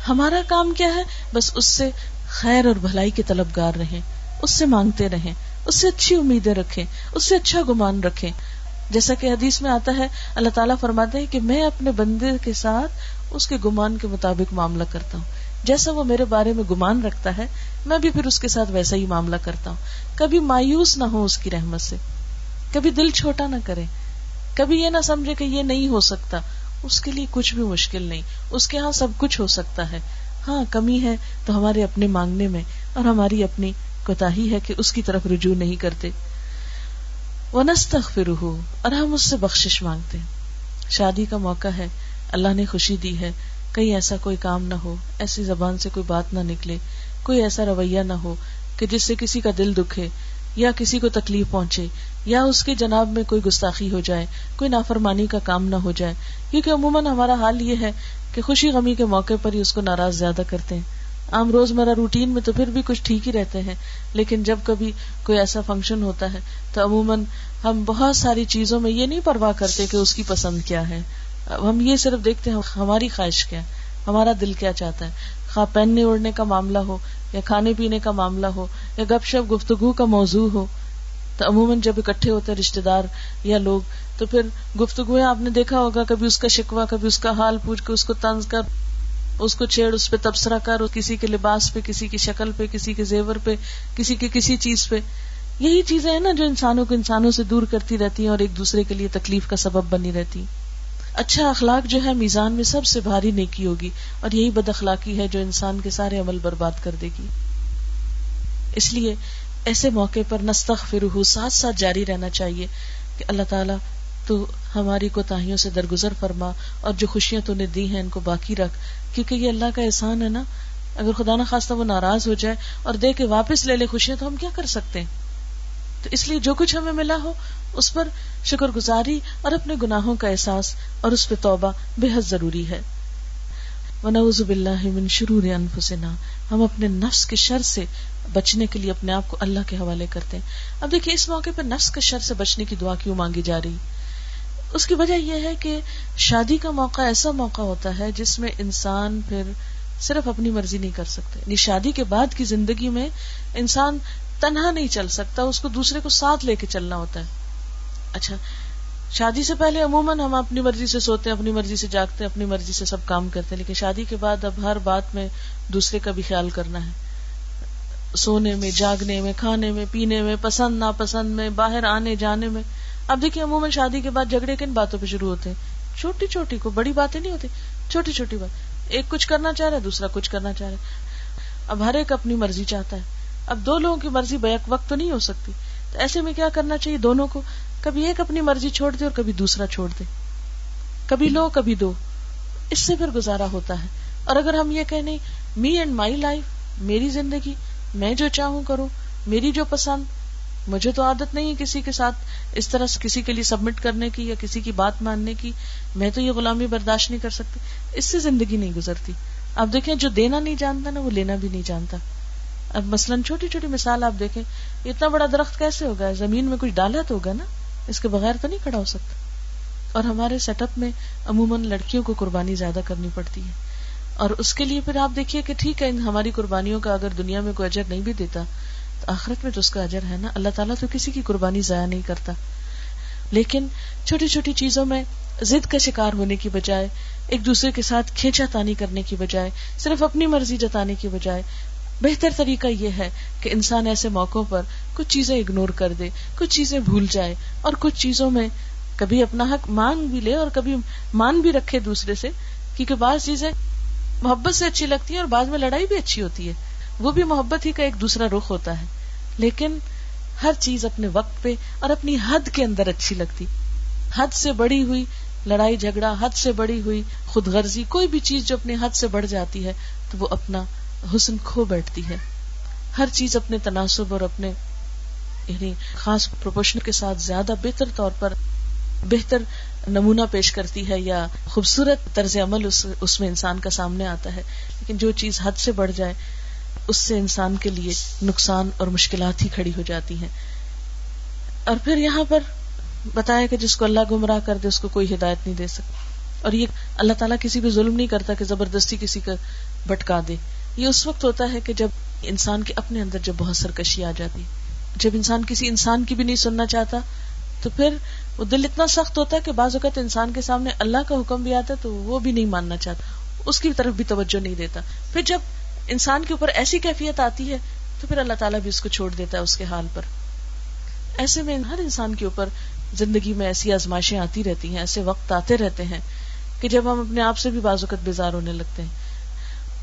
ہمارا کام کیا ہے؟ بس اس سے خیر اور بھلائی کے طلبگار رہیں، اس سے مانگتے رہیں۔ اس سے اچھی امیدیں رکھیں، اس سے اچھا گمان رکھیں۔ جیسا کہ حدیث میں آتا ہے، اللہ تعالیٰ فرماتے ہیں کہ میں اپنے بندے کے ساتھ اس کے گمان کے مطابق معاملہ کرتا ہوں۔ جیسا وہ میرے بارے میں گمان رکھتا ہے، میں بھی پھر اس کے ساتھ ویسا ہی معاملہ کرتا ہوں۔ کبھی مایوس نہ ہو اس کی رحمت سے۔ کبھی دل چھوٹا نہ کرے۔ کبھی یہ نہ سمجھے کہ یہ نہیں ہو سکتا۔ اس کے لیے کچھ بھی مشکل نہیں۔ اس کے ہاں سب کچھ ہو سکتا ہے۔ ہاں کمی ہے تو ہمارے اپنے مانگنے میں اور ہماری اپنی کوتا ہے کہ اس کی طرف رجوع نہیں کرتے۔ وہ ہو اور ہم اس سے بخش مانگتے۔ شادی کا موقع ہے، اللہ نے خوشی دی ہے۔ کہیں ایسا کوئی کام نہ ہو، ایسی زبان سے کوئی بات نہ نکلے۔ کوئی ایسا رویہ نہ ہو کہ جس سے کسی کا دل دکھے، یا کسی کو تکلیف پہنچے، یا اس کے جناب میں کوئی گستاخی ہو جائے، کوئی نافرمانی کا کام نہ ہو جائے۔ کیونکہ عموماً ہمارا حال یہ ہے کہ خوشی غمی کے موقع پر ہی اس کو ناراض زیادہ کرتے ہیں۔ عام روز مرہ روٹین میں تو پھر بھی کچھ ٹھیک ہی رہتے ہیں، لیکن جب کبھی کوئی ایسا فنکشن ہوتا ہے، تو عموماً ہم بہت ساری چیزوں میں یہ نہیں پرواہ کرتے کہ اس کی پسند کیا ہے۔ ہم یہ صرف دیکھتے ہیں، ہماری خواہش کیا ہمارا دل کیا چاہتا ہے؟ خواہ پہننے اوڑھنے کا معاملہ ہو، یا کھانے پینے کا معاملہ ہو، یا گپ شپ، گفتگو کا موضوع ہو، تو عموماً جب اکٹھے ہوتے ہیں رشتے دار یا لوگ، تو پھر گفتگو آپ نے دیکھا ہوگا، کبھی اس کا شکوا کبھی اس کا حال پوچھ کے اس کو تنز کر اس کو چھیڑ، اس پہ تبصرہ کر کسی کے لباس پہ، کسی کی شکل پہ، کسی کے زیور پہ، کسی کے کسی چیز پہ۔ یہی چیزیں ہیں نا جو انسانوں کو انسانوں سے دور کرتی رہتی ہیں اور ایک دوسرے کے لیے تکلیف کا سبب بنی رہتی اچھا اخلاق جو ہے میزان میں سب سے بھاری نیکی ہوگی، اور یہی بد اخلاقی ہے جو انسان کے سارے عمل برباد کر دے گی۔ اس لیے ایسے موقع پر نستخ فرح ساتھ ساتھ جاری رہنا چاہیے کہ اللہ تعالیٰ تو ہماری کوتاہیوں سے درگزر فرما اور جو خوشیاں تو نے دی ہیں ان کو باقی رکھ، کیونکہ یہ اللہ کا احسان ہے نا۔ اگر خدا نہ خواستہ وہ ناراض ہو جائے اور دے کے واپس لے لے خوشیاں تو ہم کیا کر سکتے ہیں؟ تو اس لیے جو کچھ ہمیں ملا ہو، اس پر شکر گزاری اور اپنے گناہوں کا احساس اور اس پہ توبہ بے حد ضروری ہے۔ ونعوذ باللہ من شرور انفسنا۔ ہم اپنے نفس کے شر سے بچنے کے لیے اپنے آپ کو اللہ کے حوالے کرتے ہیں۔ اب دیکھیے، اس موقع پہ نفس کے شر سے بچنے کی دعا کیوں مانگی جا رہی؟ اس کی وجہ یہ ہے کہ شادی کا موقع ایسا موقع ہوتا ہے جس میں انسان پھر صرف اپنی مرضی نہیں کر سکتے۔ یعنی شادی کے بعد کی زندگی میں انسان تنہا نہیں چل سکتا، اس کو دوسرے کو ساتھ لے کے چلنا ہوتا ہے۔ اچھا شادی سے پہلے عموماً ہم اپنی مرضی سے سوتے ہیں، اپنی مرضی سے جاگتے ہیں، اپنی مرضی سے سب کام کرتے ہیں، لیکن شادی کے بعد اب ہر بات میں دوسرے کا بھی خیال کرنا ہے۔ سونے میں، جاگنے میں، کھانے میں، پینے میں، پسند، ناپسند میں، باہر آنے جانے میں۔ اب دیکھیے عموماً شادی کے بعد جھگڑے کن باتوں پہ شروع ہوتے ہیں؟ چھوٹی چھوٹی کو بڑی باتیں نہیں ہوتی، چھوٹی چھوٹی بات۔ ایک کچھ کرنا چاہ رہا ہے، دوسرا کچھ کرنا چاہ رہا ہے۔ اب ہر ایک اپنی مرضی چاہتا ہے۔ اب دو لوگوں کی مرضی بیک وقت تو نہیں ہو سکتی۔ تو ایسے میں کیا کرنا چاہیے دونوں کو؟ کبھی ایک اپنی مرضی چھوڑ دے اور کبھی دوسرا چھوڑ دے۔ کبھی لو، کبھی دو۔ اس سے پھر گزارا ہوتا ہے۔ اور اگر ہم یہ کہیں می اینڈ مائی لائف میری زندگی، میں جو چاہوں کروں، میری جو پسند مجھے تو عادت نہیں ہے کسی کے ساتھ اس طرح کسی کے لیے سبمٹ کرنے کی یا کسی کی بات ماننے کی۔ میں تو یہ غلامی برداشت نہیں کر سکتی۔ اس سے زندگی نہیں گزرتی۔ اب دیکھیں جو دینا نہیں جانتا نا، وہ لینا بھی نہیں جانتا۔ اب مثلاً چھوٹی چھوٹی مثال آپ دیکھیں اتنا بڑا درخت کیسے ہوگا؟ زمین میں کچھ ڈالا تو ہوگا نا؟ اس کے بغیر تو نہیں کھڑا ہو سکتا۔ اور ہمارے سیٹ اپ میں عموماً لڑکیوں کو قربانی زیادہ کرنی پڑتی ہے۔ اور اس کے لیے پھر آپ دیکھیے کہ ٹھیک ہے ہماری قربانیوں کا اگر دنیا میں کوئی اجر نہیں بھی دیتا آخرت میں تو اس کا اجر ہے نا، اللہ تعالیٰ تو کسی کی قربانی ضائع نہیں کرتا۔ لیکن چھوٹی چھوٹی چیزوں میں ضد کا شکار ہونے کی بجائے، ایک دوسرے کے ساتھ کھینچا تانی کرنے کی بجائے، صرف اپنی مرضی جتانے کی بجائے، بہتر طریقہ یہ ہے کہ انسان ایسے موقعوں پر کچھ چیزیں اگنور کر دے، کچھ چیزیں بھول جائے اور کچھ چیزوں میں کبھی اپنا حق مانگ بھی لے اور کبھی مان بھی رکھے دوسرے سے، کیونکہ بعض چیزیں محبت سے اچھی لگتی ہیں اور بعد میں لڑائی بھی اچھی ہوتی ہے۔ وہ بھی محبت ہی کا ایک دوسرا رخ ہوتا ہے۔ لیکن ہر چیز اپنے وقت پہ اور اپنی حد کے اندر اچھی لگتی۔ حد سے بڑی ہوئی لڑائی جھگڑا، حد سے بڑی ہوئی خود غرضی، کوئی بھی چیز جو اپنی حد سے بڑھ جاتی ہے تو وہ اپنا حسن کھو بیٹھتی ہے۔ ہر چیز اپنے تناسب اور اپنے یعنی خاص پروپورشن کے ساتھ زیادہ بہتر طور پر بہتر نمونہ پیش کرتی ہے یا خوبصورت طرز عمل اس اس میں انسان کا سامنے آتا ہے۔ لیکن جو چیز حد سے بڑھ جائے اس سے انسان کے لیے نقصان اور مشکلات ہی کھڑی ہو جاتی ہیں۔ اور پھر یہاں پر بتایا کہ جس کو اللہ گمراہ کر دے، اس کو کوئی ہدایت نہیں دے سکتا۔ اور یہ اللہ تعالیٰ کسی پہ ظلم نہیں کرتا کہ زبردستی کسی کا بٹکا دے۔ یہ اس وقت ہوتا ہے کہ جب انسان کے اپنے اندر جب بہت سرکشی آ جاتی جب انسان کسی انسان کی بھی نہیں سننا چاہتا، تو پھر وہ دل اتنا سخت ہوتا ہے کہ بعض اوقات انسان کے سامنے اللہ کا حکم بھی آتا ہے تو وہ بھی نہیں ماننا چاہتا۔ اس کی طرف بھی توجہ نہیں دیتا۔ پھر جب انسان کے اوپر ایسی کیفیت آتی ہے تو پھر اللہ تعالیٰ بھی اس کو چھوڑ دیتا ہے اس کے حال پر۔ ایسے میں ہر انسان کے اوپر زندگی میں ایسی آزمائشیں آتی رہتی ہیں، ایسے وقت آتے رہتے ہیں کہ جب ہم اپنے آپ سے بھی بعض اوقات بیزار ہونے لگتے ہیں،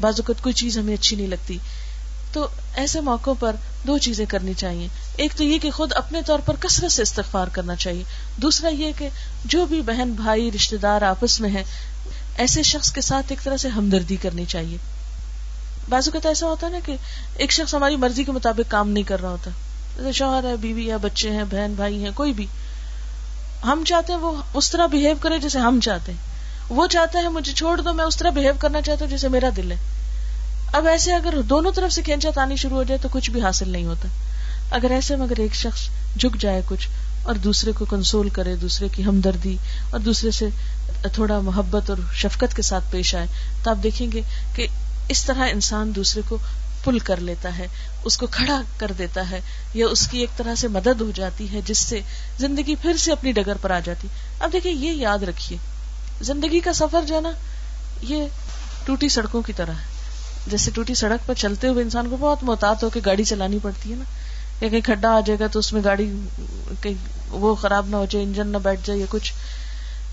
بعض اوقات کوئی چیز ہمیں اچھی نہیں لگتی۔ تو ایسے موقعوں پر دو چیزیں کرنی چاہیے۔ ایک تو یہ کہ خود اپنے طور پر کثرت سے استغفار کرنا چاہیے۔ دوسرا یہ کہ جو بھی بہن، بھائی رشتے دار آپس میں ہے ایسے شخص کے ساتھ ایک طرح سے ہمدردی کرنی چاہیے۔ بعض اوقات ایسا ہوتا ہے نا کہ ایک شخص ہماری مرضی کے مطابق کام نہیں کر رہا ہوتا۔ جیسے شوہر ہے، بیوی ہے، بچے ہیں، بہن، بھائی ہیں، کوئی بھی۔ ہم چاہتے ہیں وہ اس طرح بہیو کرے جیسے ہم چاہتے ہیں۔ وہ چاہتا ہے مجھے چھوڑ دو، میں اس طرح بہیو کرنا چاہتا ہوں جیسے میرا دل ہے۔ اب ایسے اگر دونوں طرف سے کھینچا تانی شروع ہو جائے تو کچھ بھی حاصل نہیں ہوتا۔ اگر ایسے میں اگر ایک شخص جھک جائے کچھ اور دوسرے کو کنسول کرے، دوسرے کی ہمدردی اور دوسرے سے تھوڑا محبت اور شفقت کے ساتھ پیش آئے، تو آپ دیکھیں گے کہ اس طرح انسان دوسرے کو پل کر لیتا ہے، اس کو کھڑا کر دیتا ہے، یا اس کی ایک طرح سے مدد ہو جاتی ہے جس سے زندگی پھر سے اپنی ڈگر پر آ جاتی۔ اب دیکھیں، یہ یاد رکھیے، زندگی کا سفر جو ہے نا یہ ٹوٹی سڑکوں کی طرح ہے۔ جیسے ٹوٹی سڑک پر چلتے ہوئے انسان کو بہت محتاط ہو کے گاڑی چلانی پڑتی ہے نا۔ یا کہیں کھڈا آ جائے گا تو اس میں گاڑی کہیں وہ خراب نہ ہو جائے، انجن نہ بیٹھ جائے یا کچھ۔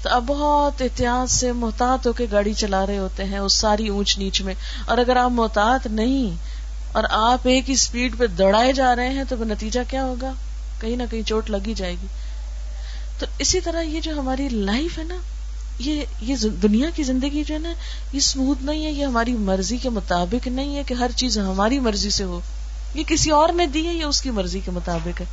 تو اب بہت احتیاط سے محتاط ہو کے گاڑی چلا رہے ہوتے ہیں، اس ساری اونچ نیچ میں۔ اور اگر آپ محتاط نہیں، اور آپ ایک ہی اسپیڈ پہ دوڑائے جا رہے ہیں، تو نتیجہ کیا ہوگا؟ کہیں نہ کہیں چوٹ لگی جائے گی۔ تو اسی طرح یہ جو ہماری لائف ہے نا، یہ یہ دنیا کی زندگی جو ہے نا، یہ اسموتھ نہیں ہے، یہ ہماری مرضی کے مطابق نہیں ہے کہ ہر چیز ہماری مرضی سے ہو۔ یہ کسی اور نے دی ہے، یہ اس کی مرضی کے مطابق ہے۔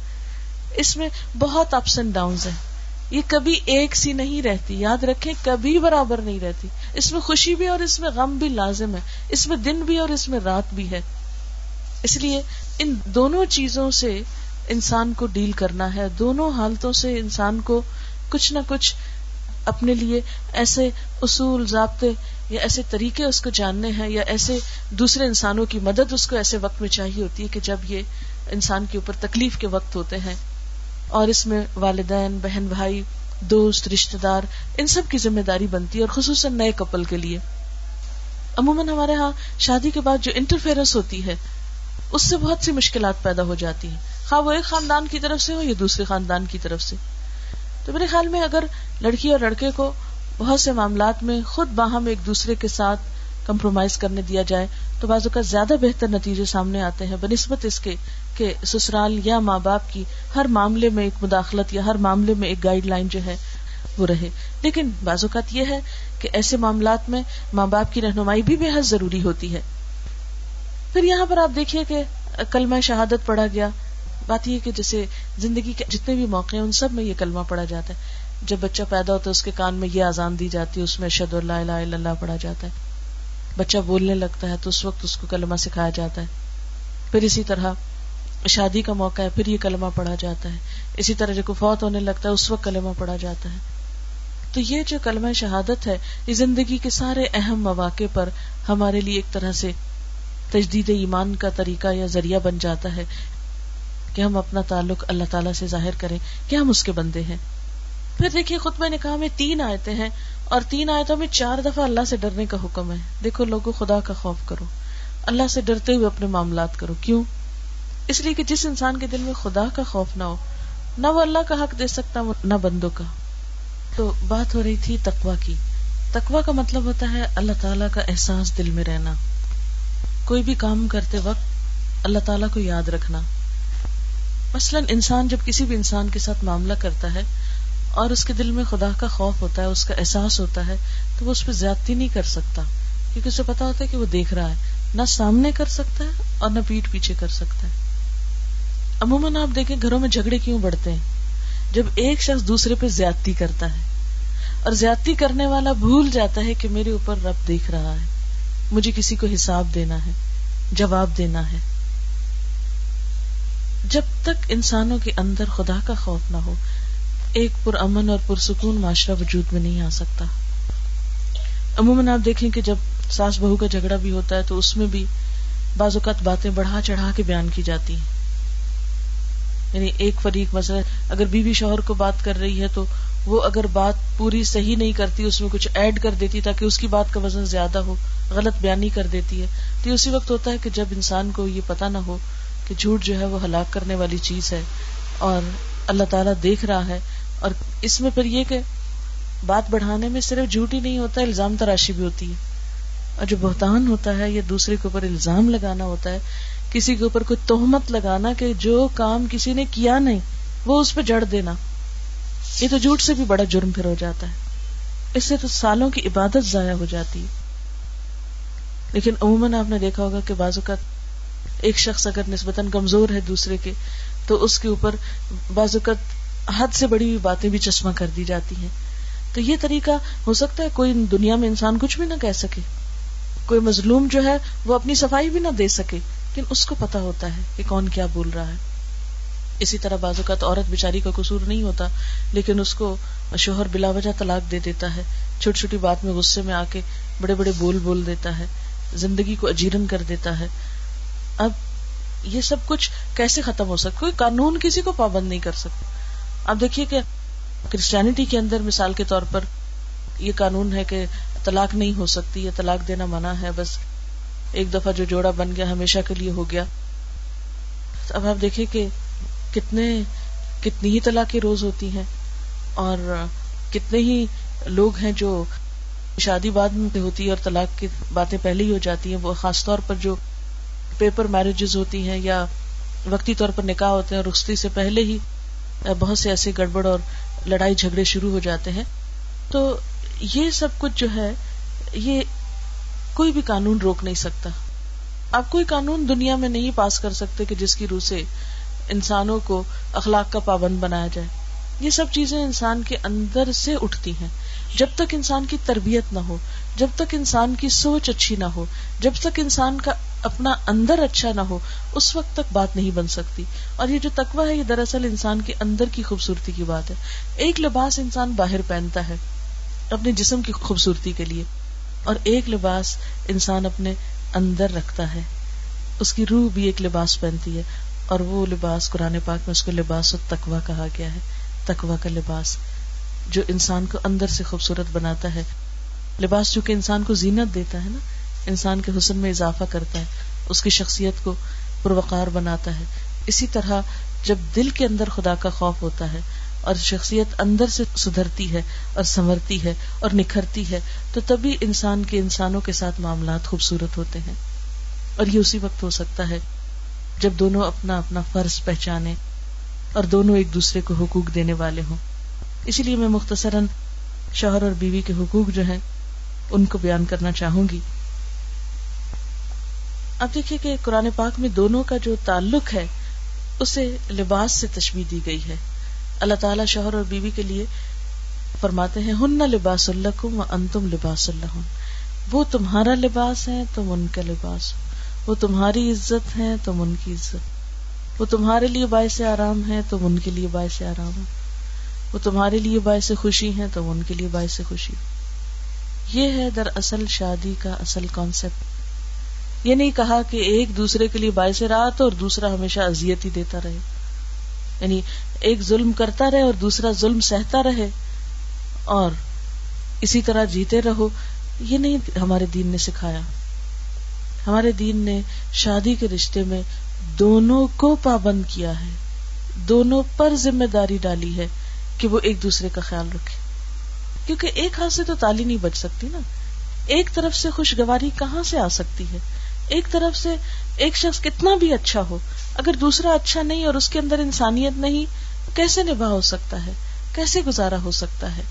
اس میں بہت اپس اینڈ ڈاؤن ہیں۔ یہ کبھی ایک سی نہیں رہتی، یاد رکھے کبھی برابر نہیں رہتی۔ اس میں خوشی بھی اور اس میں غم بھی لازم ہے، اس میں دن بھی اور اس میں رات بھی ہے۔ اس لیے ان دونوں چیزوں سے انسان کو ڈیل کرنا ہے، دونوں حالتوں سے انسان کو کچھ نہ کچھ اپنے لیے ایسے اصول، ضابطے یا ایسے طریقے اس کو جاننے ہیں یا ایسے دوسرے انسانوں کی مدد اس کو ایسے وقت میں چاہیے ہوتی ہے کہ جب یہ انسان کے اوپر تکلیف کے وقت ہوتے ہیں۔ اور اس میں والدین، بہن بھائی، دوست رشتے دار، ان سب کی ذمہ داری بنتی ہے اور خصوصاً نئے کپل کے لیے۔ عموماً ہمارے ہاں شادی کے بعد جو انٹرفیئرنس ہوتی ہے، اس سے بہت سی مشکلات پیدا ہو جاتی ہیں۔ خواہ وہ ایک خاندان کی طرف سے ہو یا دوسرے خاندان کی طرف سے۔ تو میرے خیال میں اگر لڑکی اور لڑکے کو بہت سے معاملات میں خود باہم ایک دوسرے کے ساتھ کمپرومائز کرنے دیا جائے، تو بازو کا زیادہ بہتر نتیجے سامنے آتے ہیں، بنسبت اس کے کہ سسرال یا ماں باپ کی ہر معاملے میں ایک مداخلت یا ہر معاملے میں ایک گائیڈ لائن جو ہے، وہ رہے۔ لیکن بعض اوقات یہ ہے کہ ایسے معاملات میں ماں باپ کی رہنمائی بھی بے حد ضروری ہوتی ہے۔ پھر یہاں پر آپ دیکھیے کہ کلمہ شہادت پڑھا گیا۔ بات یہ کہ جیسے زندگی کے جتنے بھی موقع ہیں، ان سب میں یہ کلمہ پڑھا جاتا ہے۔ جب بچہ پیدا ہوتا ہے، اس کے کان میں یہ آزان دی جاتی ہے، اس میں اشد اللہ الہ الا اللہ پڑھا جاتا ہے۔ بچہ بولنے لگتا ہے تو اس وقت اس کو کلمہ سکھایا جاتا ہے۔ پھر اسی طرح شادی کا موقع ہے، پھر یہ کلمہ پڑھا جاتا ہے۔ اسی طرح جب فوت ہونے لگتا ہے، اس وقت کلمہ پڑھا جاتا ہے۔ تو یہ جو کلمہ شہادت ہے، یہ زندگی کے سارے اہم مواقع پر ہمارے لیے ایک طرح سے تجدید ایمان کا طریقہ یا ذریعہ بن جاتا ہے کہ ہم اپنا تعلق اللہ تعالیٰ سے ظاہر کریں کہ ہم اس کے بندے ہیں۔ پھر دیکھیے، خطبہ نے کہا میں تین آیتیں ہیں اور تین آیتوں میں چار دفعہ اللہ سے ڈرنے کا حکم ہے۔ دیکھو، لوگوں، خدا کا خوف کرو۔ اللہ سے ڈرتے ہوئے اپنے معاملات کرو۔ کیوں؟ اس لیے کہ جس انسان کے دل میں خدا کا خوف نہ ہو، نہ وہ اللہ کا حق دے سکتا نہ بندوں کا۔ تو بات ہو رہی تھی تقوا کی۔ تقوا کا مطلب ہوتا ہے اللہ تعالیٰ کا احساس دل میں رہنا۔ کوئی بھی کام کرتے وقت اللہ تعالیٰ کو یاد رکھنا۔ مثلاً انسان جب کسی بھی انسان کے ساتھ معاملہ کرتا ہے اور اس کے دل میں خدا کا خوف ہوتا ہے، اس کا احساس ہوتا ہے، تو وہ اس پہ زیادتی نہیں کر سکتا۔ کیونکہ اسے پتا ہوتا ہے کہ وہ دیکھ رہا ہے۔ نہ سامنے کر سکتا ہے اور نہ پیٹ پیچھے کر سکتا ہے۔ عموماً آپ دیکھیں گھروں میں جھگڑے کیوں بڑھتے ہیں؟ جب ایک شخص دوسرے پہ زیادتی کرتا ہے اور زیادتی کرنے والا بھول جاتا ہے کہ میرے اوپر رب دیکھ رہا ہے، مجھے کسی کو حساب دینا ہے، جواب دینا ہے۔ جب تک انسانوں کے اندر خدا کا خوف نہ ہو، ایک پر امن اور پرسکون معاشرہ وجود میں نہیں آ سکتا۔ عموماً آپ دیکھیں کہ جب ساس بہو کا جھگڑا بھی ہوتا ہے تو اس میں بھی بعض اوقات باتیں بڑھا چڑھا کے بیان کی جاتی ہیں۔ یعنی ایک فریق مثلا اگر بیوی شوہر کو بات کر رہی ہے تو وہ اگر بات پوری صحیح نہیں کرتی، اس میں کچھ ایڈ کر دیتی تاکہ اس کی بات کا وزن زیادہ ہو، غلط بیانی کر دیتی ہے۔ تو اسی وقت ہوتا ہے کہ جب انسان کو یہ پتا نہ ہو کہ جھوٹ جو ہے وہ ہلاک کرنے والی چیز ہے اور اللہ تعالیٰ دیکھ رہا ہے۔ اور اس میں پھر یہ کہ بات بڑھانے میں صرف جھوٹ ہی نہیں ہوتا، الزام تراشی بھی ہوتی ہے۔ اور جو بہتان ہوتا ہے یہ دوسرے کے اوپر الزام لگانا ہوتا ہے کسی کے اوپر کوئی توہمت لگانا کہ جو کام کسی نے کیا نہیں، وہ اس پہ جڑ دینا۔ یہ تو جھوٹ سے بھی بڑا جرم پھر ہو جاتا ہے۔ اس سے تو سالوں کی عبادت ضائع ہو جاتی ہے۔ لیکن عموماً آپ نے دیکھا ہوگا کہ بعض اوقات ایک شخص اگر نسبتاً کمزور ہے دوسرے کے، تو اس کے اوپر بعض اوقات حد سے بڑی ہوئی باتیں بھی چشمہ کر دی جاتی ہیں۔ تو یہ طریقہ ہو سکتا ہے کوئی دنیا میں انسان کچھ بھی نہ کہہ سکے۔ کوئی مظلوم جو ہے وہ اپنی صفائی بھی نہ دے سکے۔ لیکن اس کو پتا ہوتا ہے کہ کون کیا بول رہا ہے۔ اسی طرح بازو کا عورت بےچاری کا قصور نہیں ہوتا، لیکن اس کو شوہر بلا وجہ طلاق دے دیتا ہے۔ چھوٹی چھوٹی بات میں غصے میں آ کے بڑے بڑے بول بول دیتا ہے، زندگی کو اجیرن کر دیتا ہے۔ اب یہ سب کچھ کیسے ختم ہو سکتا کوئی قانون کسی کو پابند نہیں کر سکتا۔ اب دیکھیے کہ کرسچینٹی کے اندر مثال کے طور پر یہ قانون ہے کہ طلاق نہیں ہو سکتی یا طلاق دینا منع ہے، بس ایک دفعہ جو جوڑا بن گیا ہمیشہ کے لیے ہو گیا۔ اب آپ دیکھیں کہ کتنے کتنی ہی طلاق کی روز ہوتی ہیں اور کتنے ہی لوگ ہیں جو شادی بعد میں ہوتی ہے اور طلاق کی باتیں پہلے ہی ہو جاتی ہیں۔ وہ خاص طور پر جو پیپر میرجز ہوتی ہیں یا وقتی طور پر نکاح ہوتے ہیں اور رخصتی سے پہلے ہی بہت سے ایسے گڑبڑ اور لڑائی جھگڑے شروع ہو جاتے ہیں۔ تو یہ سب کچھ جو ہے، یہ کوئی بھی قانون روک نہیں سکتا۔ آپ کوئی قانون دنیا میں نہیں پاس کر سکتے کہ جس کی روح سے انسانوں کو اخلاق کا پابند بنایا جائے۔ یہ سب چیزیں انسان کے اندر سے اٹھتی ہیں۔ جب تک انسان کی تربیت نہ ہو، جب تک انسان کی سوچ اچھی نہ ہو، جب تک انسان کا اپنا اندر اچھا نہ ہو، اس وقت تک بات نہیں بن سکتی۔ اور یہ جو تقوی ہے، یہ دراصل انسان کے اندر کی خوبصورتی کی بات ہے۔ ایک لباس انسان باہر پہنتا ہے، اپنے جسم کی خوبصورتی کے لیے۔ اور ایک لباس انسان اپنے اندر رکھتا ہے۔ اس کی روح بھی ایک لباس پہنتی ہے اور وہ لباس قرآن پاک میں اس کو لباس و تقوا کہا گیا ہے۔ تقوا کا لباس جو انسان کو اندر سے خوبصورت بناتا ہے۔ لباس جو کہ انسان کو زینت دیتا ہے نا، انسان کے حسن میں اضافہ کرتا ہے، اس کی شخصیت کو پروقار بناتا ہے۔ اسی طرح جب دل کے اندر خدا کا خوف ہوتا ہے اور شخصیت اندر سے سدھرتی ہے اور سنورتی ہے اور نکھرتی ہے، تو تبھی انسان کے انسانوں کے ساتھ معاملات خوبصورت ہوتے ہیں۔ اور یہ اسی وقت ہو سکتا ہے جب دونوں اپنا اپنا فرض پہچانے اور دونوں ایک دوسرے کو حقوق دینے والے ہوں۔ اسی لیے میں مختصراً شوہر اور بیوی کے حقوق جو ہیں، ان کو بیان کرنا چاہوں گی۔ اب دیکھیے کہ قرآن پاک میں دونوں کا جو تعلق ہے، اسے لباس سے تشبیح دی گئی ہے۔ اللہ تعالیٰ شوہر اور بیوی کے لیے فرماتے ہیں، ہن لباس اللہ کم انتم لباس اللہ وہ تمہارا لباس ہے، تم ان کا لباس وہ تمہاری عزت ہے، تم ان کی عزت۔ وہ تمہارے لیے باعث آرام ہے، تم ان کے لیے باعث آرام ہے۔ وہ تمہارے لیے باعث خوشی ہے، تم ان کے لیے باعث خوشی یہ ہے در اصل شادی کا اصل کانسیپٹ یہ نہیں کہا کہ ایک دوسرے کے لیے باعث رات اور دوسرا ہمیشہ اذیت ہی دیتا رہے۔ یعنی ایک ظلم کرتا رہے اور دوسرا ظلم سہتا رہے اور اسی طرح جیتے رہو، یہ نہیں ہمارے دین نے سکھایا۔ ہمارے دین نے شادی کے رشتے میں دونوں کو پابند کیا ہے، دونوں پر ذمہ داری ڈالی ہے کہ وہ ایک دوسرے کا خیال رکھے۔ کیونکہ ایک ہاتھ سے تو تالی نہیں بچ سکتی نا۔ ایک طرف سے خوشگواری کہاں سے آ سکتی ہے؟ ایک طرف سے ایک شخص کتنا بھی اچھا ہو اگر دوسرا اچھا نہیں اور اس کے اندر انسانیت نہیں، کیسے نباہ ہو سکتا ہے؟ کیسے گزارا ہو سکتا ہے؟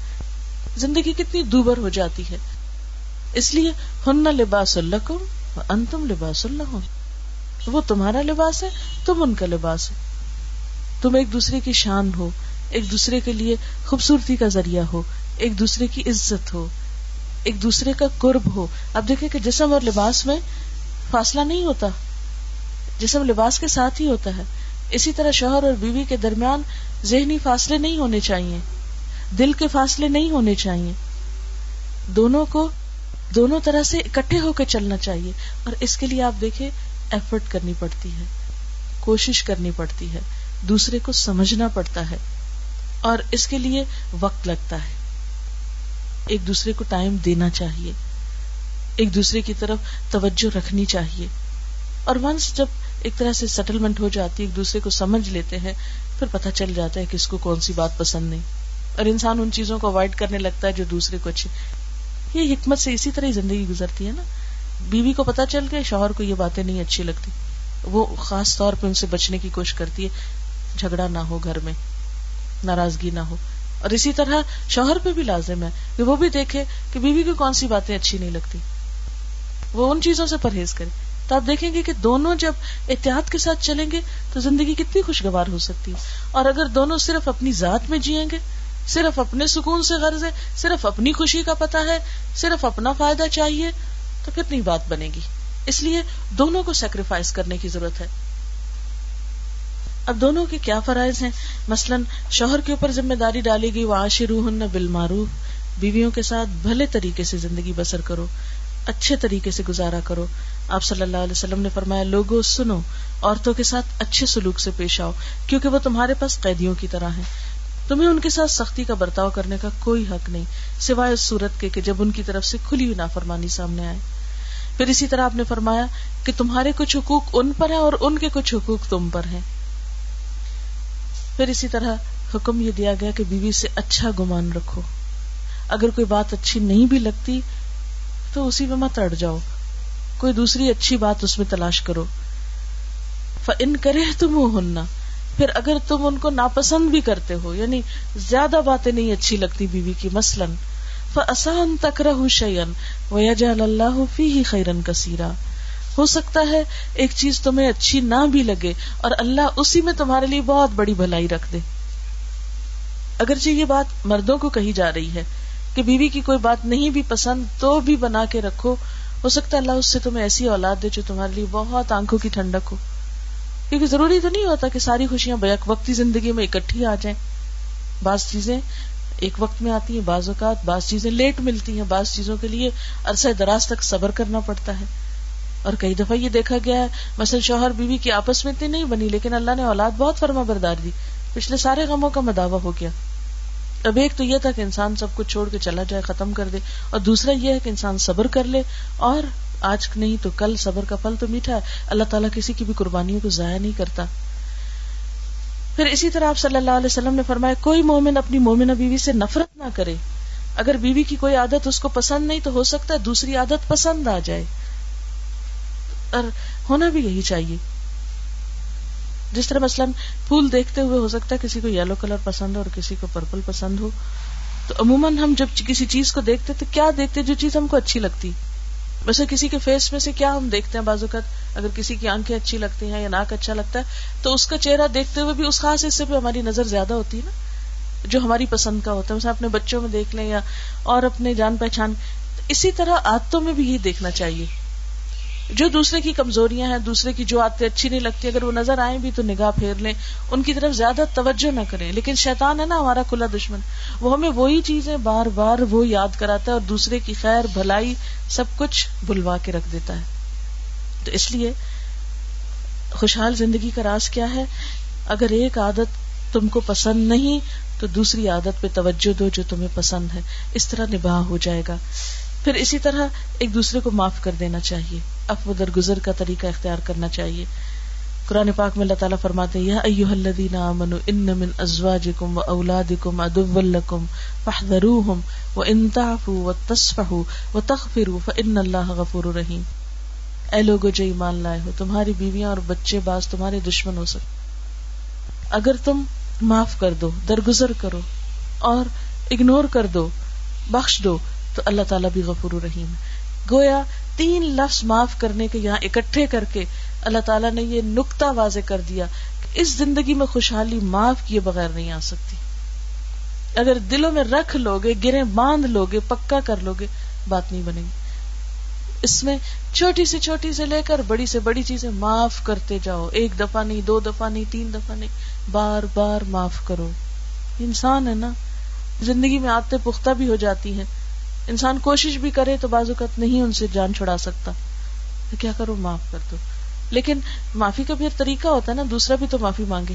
زندگی کتنی دوبر ہو جاتی ہے۔ اس لیے، ہن لباس اللہ انتم لباس اللہ وہ تمہارا لباس ہے، تم ان کا لباس ہے۔ تم ایک دوسرے کی شان ہو، ایک دوسرے کے لیے خوبصورتی کا ذریعہ ہو، ایک دوسرے کی عزت ہو، ایک دوسرے کا قرب ہو۔ اب دیکھیں کہ جسم اور لباس میں فاصلہ نہیں ہوتا۔ جسم لباس کے ساتھ ہی ہوتا ہے۔ اسی طرح شوہر اور بیوی کے درمیان ذہنی فاصلے نہیں ہونے چاہیے۔ دل کے فاصلے نہیں ہونے چاہیے۔ دونوں کو دونوں طرح سے اکٹھے ہو کے چلنا چاہیے۔ اور اس کے لیے آپ دیکھیں ایفرٹ کرنی پڑتی ہے۔ کوشش کرنی پڑتی ہے۔ دوسرے کو سمجھنا پڑتا ہے۔ اور اس کے لیے وقت لگتا ہے۔ ایک دوسرے کو ٹائم دینا چاہیے۔ ایک دوسرے کی طرف توجہ رکھنی چاہیے۔ اور ونس جب ایک طرح سے سیٹلمنٹ ہو جاتی ہے ایک دوسرے کو سمجھ لیتے ہیں، پھر پتہ چل جاتا ہے کہ اس کو کون سی بات پسند نہیں۔ اور انسان ان چیزوں کو اوائڈ کرنے لگتا ہے جو دوسرے کو اچھی یہ حکمت سے اسی طرح زندگی گزرتی ہے نا۔ بیوی بی کو پتا چل گیا، شوہر کو یہ باتیں نہیں اچھی لگتی۔ وہ خاص طور پہ ان سے بچنے کی کوشش کرتی ہے، جھگڑا نہ ہو گھر میں، ناراضگی نہ ہو۔ اور اسی طرح شوہر پہ بھی لازم ہے کہ وہ بھی دیکھے کہ بیوی بی کو کون سی باتیں اچھی نہیں لگتی۔ وہ ان چیزوں سے پرہیز کرے۔ تو آپ دیکھیں گے کہ دونوں جب احتیاط کے ساتھ چلیں گے تو زندگی کتنی خوشگوار ہو سکتی ہے۔ اور اگر دونوں صرف اپنی ذات میں جیئیں گے، صرف اپنے سکون سے غرض ہے، صرف اپنی خوشی کا پتا ہے، صرف اپنا فائدہ چاہیے، تو پھر نہیں بات بنے گی۔ اس لیے دونوں کو سیکریفائس کرنے کی ضرورت ہے۔ اب دونوں کے کیا فرائض ہیں؟ مثلاً شوہر کے اوپر ذمہ داری ڈالی گئی وہ آشرو ہن بالمعروف۔ بیویوں کے ساتھ بھلے طریقے سے زندگی بسر کرو، اچھے طریقے سے گزارا کرو۔ آپ صلی اللہ علیہ وسلم نے فرمایا لوگوں سنو، عورتوں کے ساتھ اچھے سلوک سے پیش آؤ، کیونکہ وہ تمہارے پاس قیدیوں کی طرح ہیں۔ تمہیں ان کے ساتھ سختی کا برتاؤ کرنے کا کوئی حق نہیں، سوائے اس صورت کے کہ جب ان کی طرف سے کھلی ہوئی نافرمانی سامنے آئے۔ پھر اسی طرح آپ نے فرمایا کہ تمہارے کچھ حقوق ان پر ہیں اور ان کے کچھ حقوق تم پر ہیں۔ پھر اسی طرح حکم یہ دیا گیا کہ بیوی سے اچھا گمان رکھو۔ اگر کوئی بات اچھی نہیں بھی لگتی تو اسی میں مت اڑ جاؤ۔ کوئی دوسری اچھی بات اس میں تلاش کرو۔ ان کرے تم ہننا پھر اگر تم ان کو ناپسند بھی کرتے ہو یعنی زیادہ باتیں نہیں اچھی لگتی بیوی کی، مثلاً فسان تک شیئن وجہ اللہ فی ہی خیرن کثیرا ہو سکتا ہے ایک چیز تمہیں اچھی نہ بھی لگے اور اللہ اسی میں تمہارے لیے بہت بڑی بھلائی رکھ دے۔ اگرچہ یہ بات مردوں کو کہی جا رہی ہے کہ بیوی کی کوئی بات نہیں بھی پسند تو بھی بنا کے رکھو ہو سکتا ہے اللہ اس سے تمہیں ایسی اولاد دے جو تمہارے لیے بہت آنکھوں کی ٹھنڈک ہو۔ کیونکہ ضروری تو نہیں ہوتا کہ ساری خوشیاں بیک وقتی زندگی میں اکٹھی آ جائیں۔ بعض چیزیں ایک وقت میں آتی ہیں، بعض اوقات بعض چیزیں لیٹ ملتی ہیں۔ بعض چیزوں کے لیے عرصہ دراز تک صبر کرنا پڑتا ہے۔ اور کئی دفعہ یہ دیکھا گیا ہے، مثلا شوہر بیوی کی آپس میں اتنی نہیں بنی، لیکن اللہ نے اولاد بہت فرما بردار دی۔ پچھلے سارے غموں کا مداوع ہو گیا۔ اب ایک تو یہ تھا کہ انسان سب کچھ چھوڑ کے چلا جائے، ختم کر دے۔ اور دوسرا یہ ہے کہ انسان صبر کر لے۔ اور آج نہیں تو کل صبر کا پھل تو میٹھا ہے۔ اللہ تعالیٰ کسی کی بھی قربانیوں کو ضائع نہیں کرتا۔ پھر اسی طرح آپ صلی اللہ علیہ وسلم نے فرمایا، کوئی مومن اپنی مومن بیوی سے نفرت نہ کرے۔ اگر بیوی کی کوئی عادت اس کو پسند نہیں تو ہو سکتا ہے دوسری عادت پسند آ جائے۔ اور ہونا بھی یہی چاہیے۔ جس طرح مثلاً پھول دیکھتے ہوئے ہو سکتا ہے کسی کو یلو کلر پسند ہو اور کسی کو پرپل پسند ہو۔ تو عموماً ہم جب کسی چیز کو دیکھتے تو کیا دیکھتے جو چیز ہم کو اچھی لگتی؟ ویسے کسی کے فیس میں سے کیا ہم دیکھتے ہیں بازو کا اگر کسی کی آنکھیں اچھی لگتی ہیں یا ناک اچھا لگتا ہے، تو اس کا چہرہ دیکھتے ہوئے بھی اس خاص حصے پہ ہماری نظر زیادہ ہوتی ہے نا، جو ہماری پسند کا ہوتا ہے۔ مثلا اپنے بچوں میں دیکھ لیں یا اور اپنے جان پہچان، اسی طرح عادتوں میں بھی یہ دیکھنا چاہیے۔ جو دوسرے کی کمزوریاں ہیں، دوسرے کی جو آتے اچھی نہیں لگتی، اگر وہ نظر آئیں بھی تو نگاہ پھیر لیں۔ ان کی طرف زیادہ توجہ نہ کریں۔ لیکن شیطان ہے نا ہمارا کھلا دشمن۔ وہ ہمیں وہی چیزیں بار بار وہ یاد کراتا ہے اور دوسرے کی خیر، بھلائی سب کچھ بلوا کے رکھ دیتا ہے۔ تو اس لیے خوشحال زندگی کا راز کیا ہے؟ اگر ایک عادت تم کو پسند نہیں، تو دوسری عادت پہ توجہ دو جو تمہیں پسند ہے۔ اس طرح نباہ ہو جائے گا۔ پھر اسی طرح ایک دوسرے کو معاف کر دینا چاہیے۔ افو درگزر کا طریقہ اختیار کرنا چاہیے۔ قرآن پاک میں اللہ تعالیٰ فرماتے ہیں، یا ایوہ الذین آمنوا، ان من ازواجکم و اولادکم عدو لکم فاحذروہم و ان تعفو و تصفحو و تغفرو فان اللہ غفور رحیم۔ اے لوگو، جو ایمان لائے ہو، تمہاری بیویاں اور بچے باز تمہارے دشمن ہو سکتے اگر تم معاف کر دو، درگزر کرو اور اگنور کر دو، بخش دو تو اللہ تعالیٰ بھی غفور رحیم ہے۔ گویا تین لفظ معاف کرنے کے یہاں اکٹھے کر کے اللہ تعالیٰ نے یہ نقطہ واضح کر دیا کہ اس زندگی میں خوشحالی معاف کیے بغیر نہیں آ سکتی۔ اگر دلوں میں رکھ لو گے گرے باندھ لو گے پکا کر لو گے بات نہیں بنے گی۔ اس میں چھوٹی سے چھوٹی سے لے کر بڑی سے بڑی چیزیں معاف کرتے جاؤ۔ ایک دفعہ نہیں، دو دفعہ نہیں، تین دفعہ نہیں، بار بار معاف کرو۔ انسان ہے نا، زندگی میں آتے پختہ بھی ہو جاتی ہیں۔ انسان کوشش بھی کرے تو بعض اوقات نہیں ان سے جان چھڑا سکتا۔ تو کیا کرو معاف کر دو۔ لیکن معافی کا بھی طریقہ ہوتا ہے نا، دوسرا بھی تو معافی مانگے۔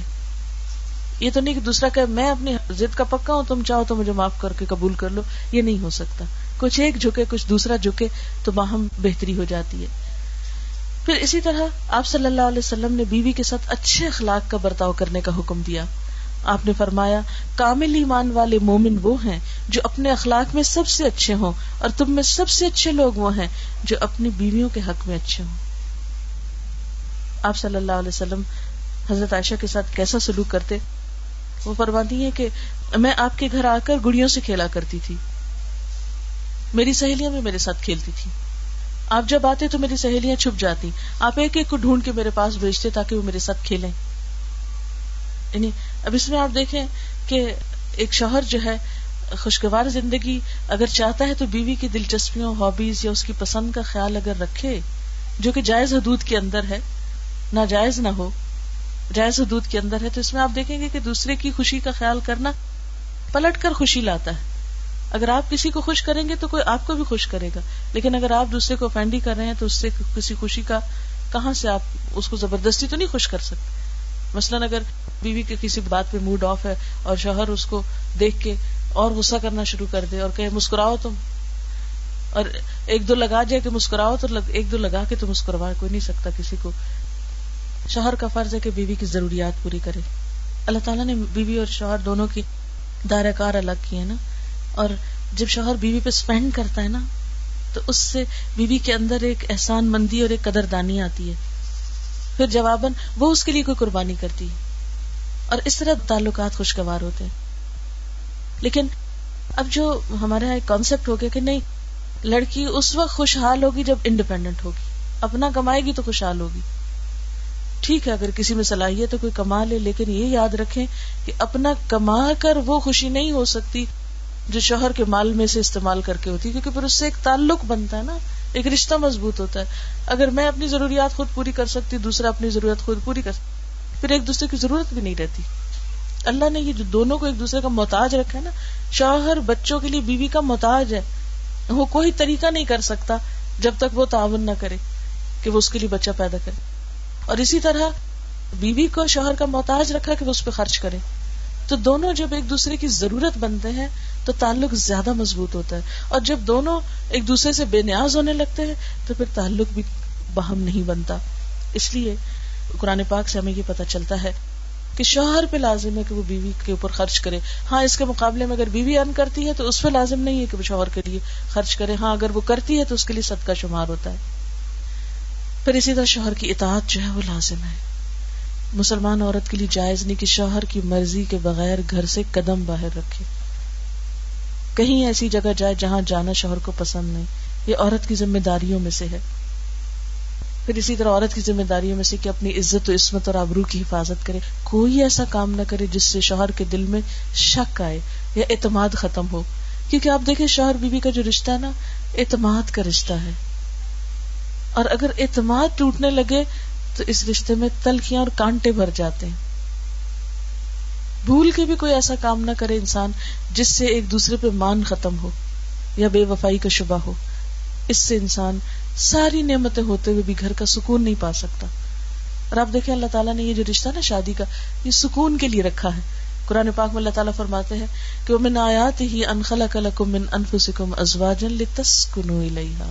یہ تو نہیں کہ دوسرا کہ میں اپنی ضد کا پکا ہوں، تم چاہو تو مجھے معاف کر کے قبول کر لو۔ یہ نہیں ہو سکتا۔ کچھ ایک جھکے، کچھ دوسرا جھکے تو باہم بہتری ہو جاتی ہے۔ پھر اسی طرح آپ صلی اللہ علیہ وسلم نے بیوی کے ساتھ اچھے اخلاق کا برتاؤ کرنے کا حکم دیا۔ آپ نے فرمایا، کامل ایمان والے مومن وہ ہیں جو اپنے اخلاق میں سب سے اچھے ہوں اور تم میں سب سے اچھے لوگ وہ ہیں جو اپنی بیویوں کے حق میں اچھے ہوں۔ آپ صلی اللہ علیہ وسلم حضرت عائشہ کے ساتھ کیسا سلوک کرتے؟ وہ فرماتی ہے کہ میں آپ کے گھر آ کر گڑیوں سے کھیلا کرتی تھی۔ میری سہیلیاں بھی میرے ساتھ کھیلتی تھی۔ آپ جب آتے تو میری سہیلیاں چھپ جاتی۔ آپ ایک ایک کو ڈھونڈ کے میرے پاس بھیجتے تاکہ وہ میرے ساتھ کھیلیں۔ یعنی اب اس میں آپ دیکھیں کہ ایک شوہر جو ہے، خوشگوار زندگی، اگر چاہتا ہے تو بیوی کی دلچسپیوں ہابیز یا اس کی پسند کا خیال اگر رکھے، جو کہ جائز حدود کے اندر ہے نہ جائز نہ ہو، جائز حدود کے اندر ہے، تو اس میں آپ دیکھیں گے کہ دوسرے کی خوشی کا خیال کرنا پلٹ کر خوشی لاتا ہے۔ اگر آپ کسی کو خوش کریں گے تو کوئی آپ کو بھی خوش کرے گا۔ لیکن اگر آپ دوسرے کو فینڈی کر رہے ہیں تو اس سے کسی خوشی کا، کہاں سے آپ اس کو زبردستی تو نہیں خوش کر سکتے؟ مثلاً اگر بیوی کے کسی بات پہ موڈ آف ہے اور شوہر اس کو دیکھ کے اور غصہ کرنا شروع کر دے اور کہ مسکراؤ تم۔ اور ایک دو لگا جائے کہ مسکراؤ تو ایک دو لگا کے تو مسکروا، کوئی نہیں سکتا کسی کو۔ شوہر کا فرض ہے کہ بیوی کی ضروریات پوری کرے۔ اللہ تعالیٰ نے بیوی اور شوہر دونوں کی دائرہ کار الگ کی ہے نا۔ اور جب شوہر بیوی پہ اسپینڈ کرتا ہے نا، تو اس سے بیوی کے اندر ایک احسان مندی اور ایک قدر دانی آتی ہے۔ پھر جواباً وہ اس کے لیے کوئی قربانی کرتی ہے۔ اور اس طرح تعلقات خوشگوار ہوتے ہیں۔ لیکن اب جو ہمارے یہاں ایک کانسیپٹ ہو گیا کہ نہیں، لڑکی اس وقت خوشحال ہوگی جب انڈیپینڈنٹ ہوگی۔ اپنا کمائے گی تو خوشحال ہوگی۔ ٹھیک ہے، اگر کسی میں صلاحیت ہے کوئی کما لے، لیکن یہ یاد رکھیں کہ اپنا کما کر وہ خوشی نہیں ہو سکتی جو شوہر کے مال میں سے استعمال کر کے ہوتی ہے کیونکہ پھر اس سے ایک تعلق بنتا ہے نا۔ ایک رشتہ مضبوط ہوتا ہے۔ اگر میں اپنی ضروریات خود پوری کر سکتی، دوسرا اپنی ضرورت خود پوری کر سکتی پھر ایک دوسرے کی ضرورت بھی نہیں رہتی۔ اللہ نے یہ جو دونوں کو ایک دوسرے کا محتاج رکھا ہے نا، شوہر بچوں کے لیے بیوی کا محتاج ہے۔ وہ کوئی طریقہ نہیں کر سکتا جب تک وہ تعاون نہ کرے کہ وہ اس کے لیے بچہ پیدا کرے۔ اور اسی طرح بیوی کو شوہر کا محتاج رکھا کہ وہ اس پہ خرچ کرے۔ تو دونوں جب ایک دوسرے کی ضرورت بنتے ہیں تو تعلق زیادہ مضبوط ہوتا ہے اور جب دونوں ایک دوسرے سے بے نیاز ہونے لگتے ہیں تو پھر تعلق بھی باہم نہیں بنتا۔ اس لیے قرآن پاک سے ہمیں یہ پتا چلتا ہے کہ شوہر پہ لازم ہے کہ وہ بیوی کے اوپر خرچ کرے۔ ہاں اس کے مقابلے میں اگر بیوی ارن کرتی ہے تو اس پہ لازم نہیں ہے کہ وہ شوہر کے لیے خرچ کرے۔ ہاں اگر وہ کرتی ہے تو اس کے لیے سب کا شمار ہوتا ہے۔ پھر اسی طرح شوہر کی اطاعت جو ہے وہ لازم ہے۔ مسلمان عورت کے لیے جائز نہیں کہ شوہر کی مرضی کے بغیر گھر سے قدم باہر رکھے۔ کہیں ایسی جگہ جائے جہاں جانا شوہر کو پسند نہیں۔ یہ عورت کی ذمہ داریوں میں سے ہے۔ پھر اسی طرح عورت کی ذمہ داریوں میں سے کہ اپنی عزت و عصمت اور آبرو کی حفاظت کرے۔ کوئی ایسا کام نہ کرے جس سے شوہر کے دل میں شک آئے یا اعتماد ختم ہو۔ کیونکہ آپ دیکھیں شوہر بیوی کا جو رشتہ ہے نا، اعتماد کا رشتہ ہے۔ اور اگر اعتماد ٹوٹنے لگے تو اس رشتے میں تلخیاں اور کانٹے بھر جاتے ہیں۔ بھول کے بھی کوئی ایسا کام نہ کرے انسان جس سے ایک دوسرے پہ مان ختم ہو یا بے وفائی کا شبہ ہو۔ اس سے انسان ساری نعمتیں ہوتے ہوئے بھی گھر کا سکون نہیں پا سکتا۔ اور آپ دیکھیں اللہ تعالیٰ نے یہ جو رشتہ نا شادی کا، یہ سکون کے لیے رکھا ہے۔ قرآن پاک میں اللہ تعالیٰ فرماتے ہیں کہ وہ من آیات ہی انخلا کلکم من انفسکم ازواجن لتسکنو الیہا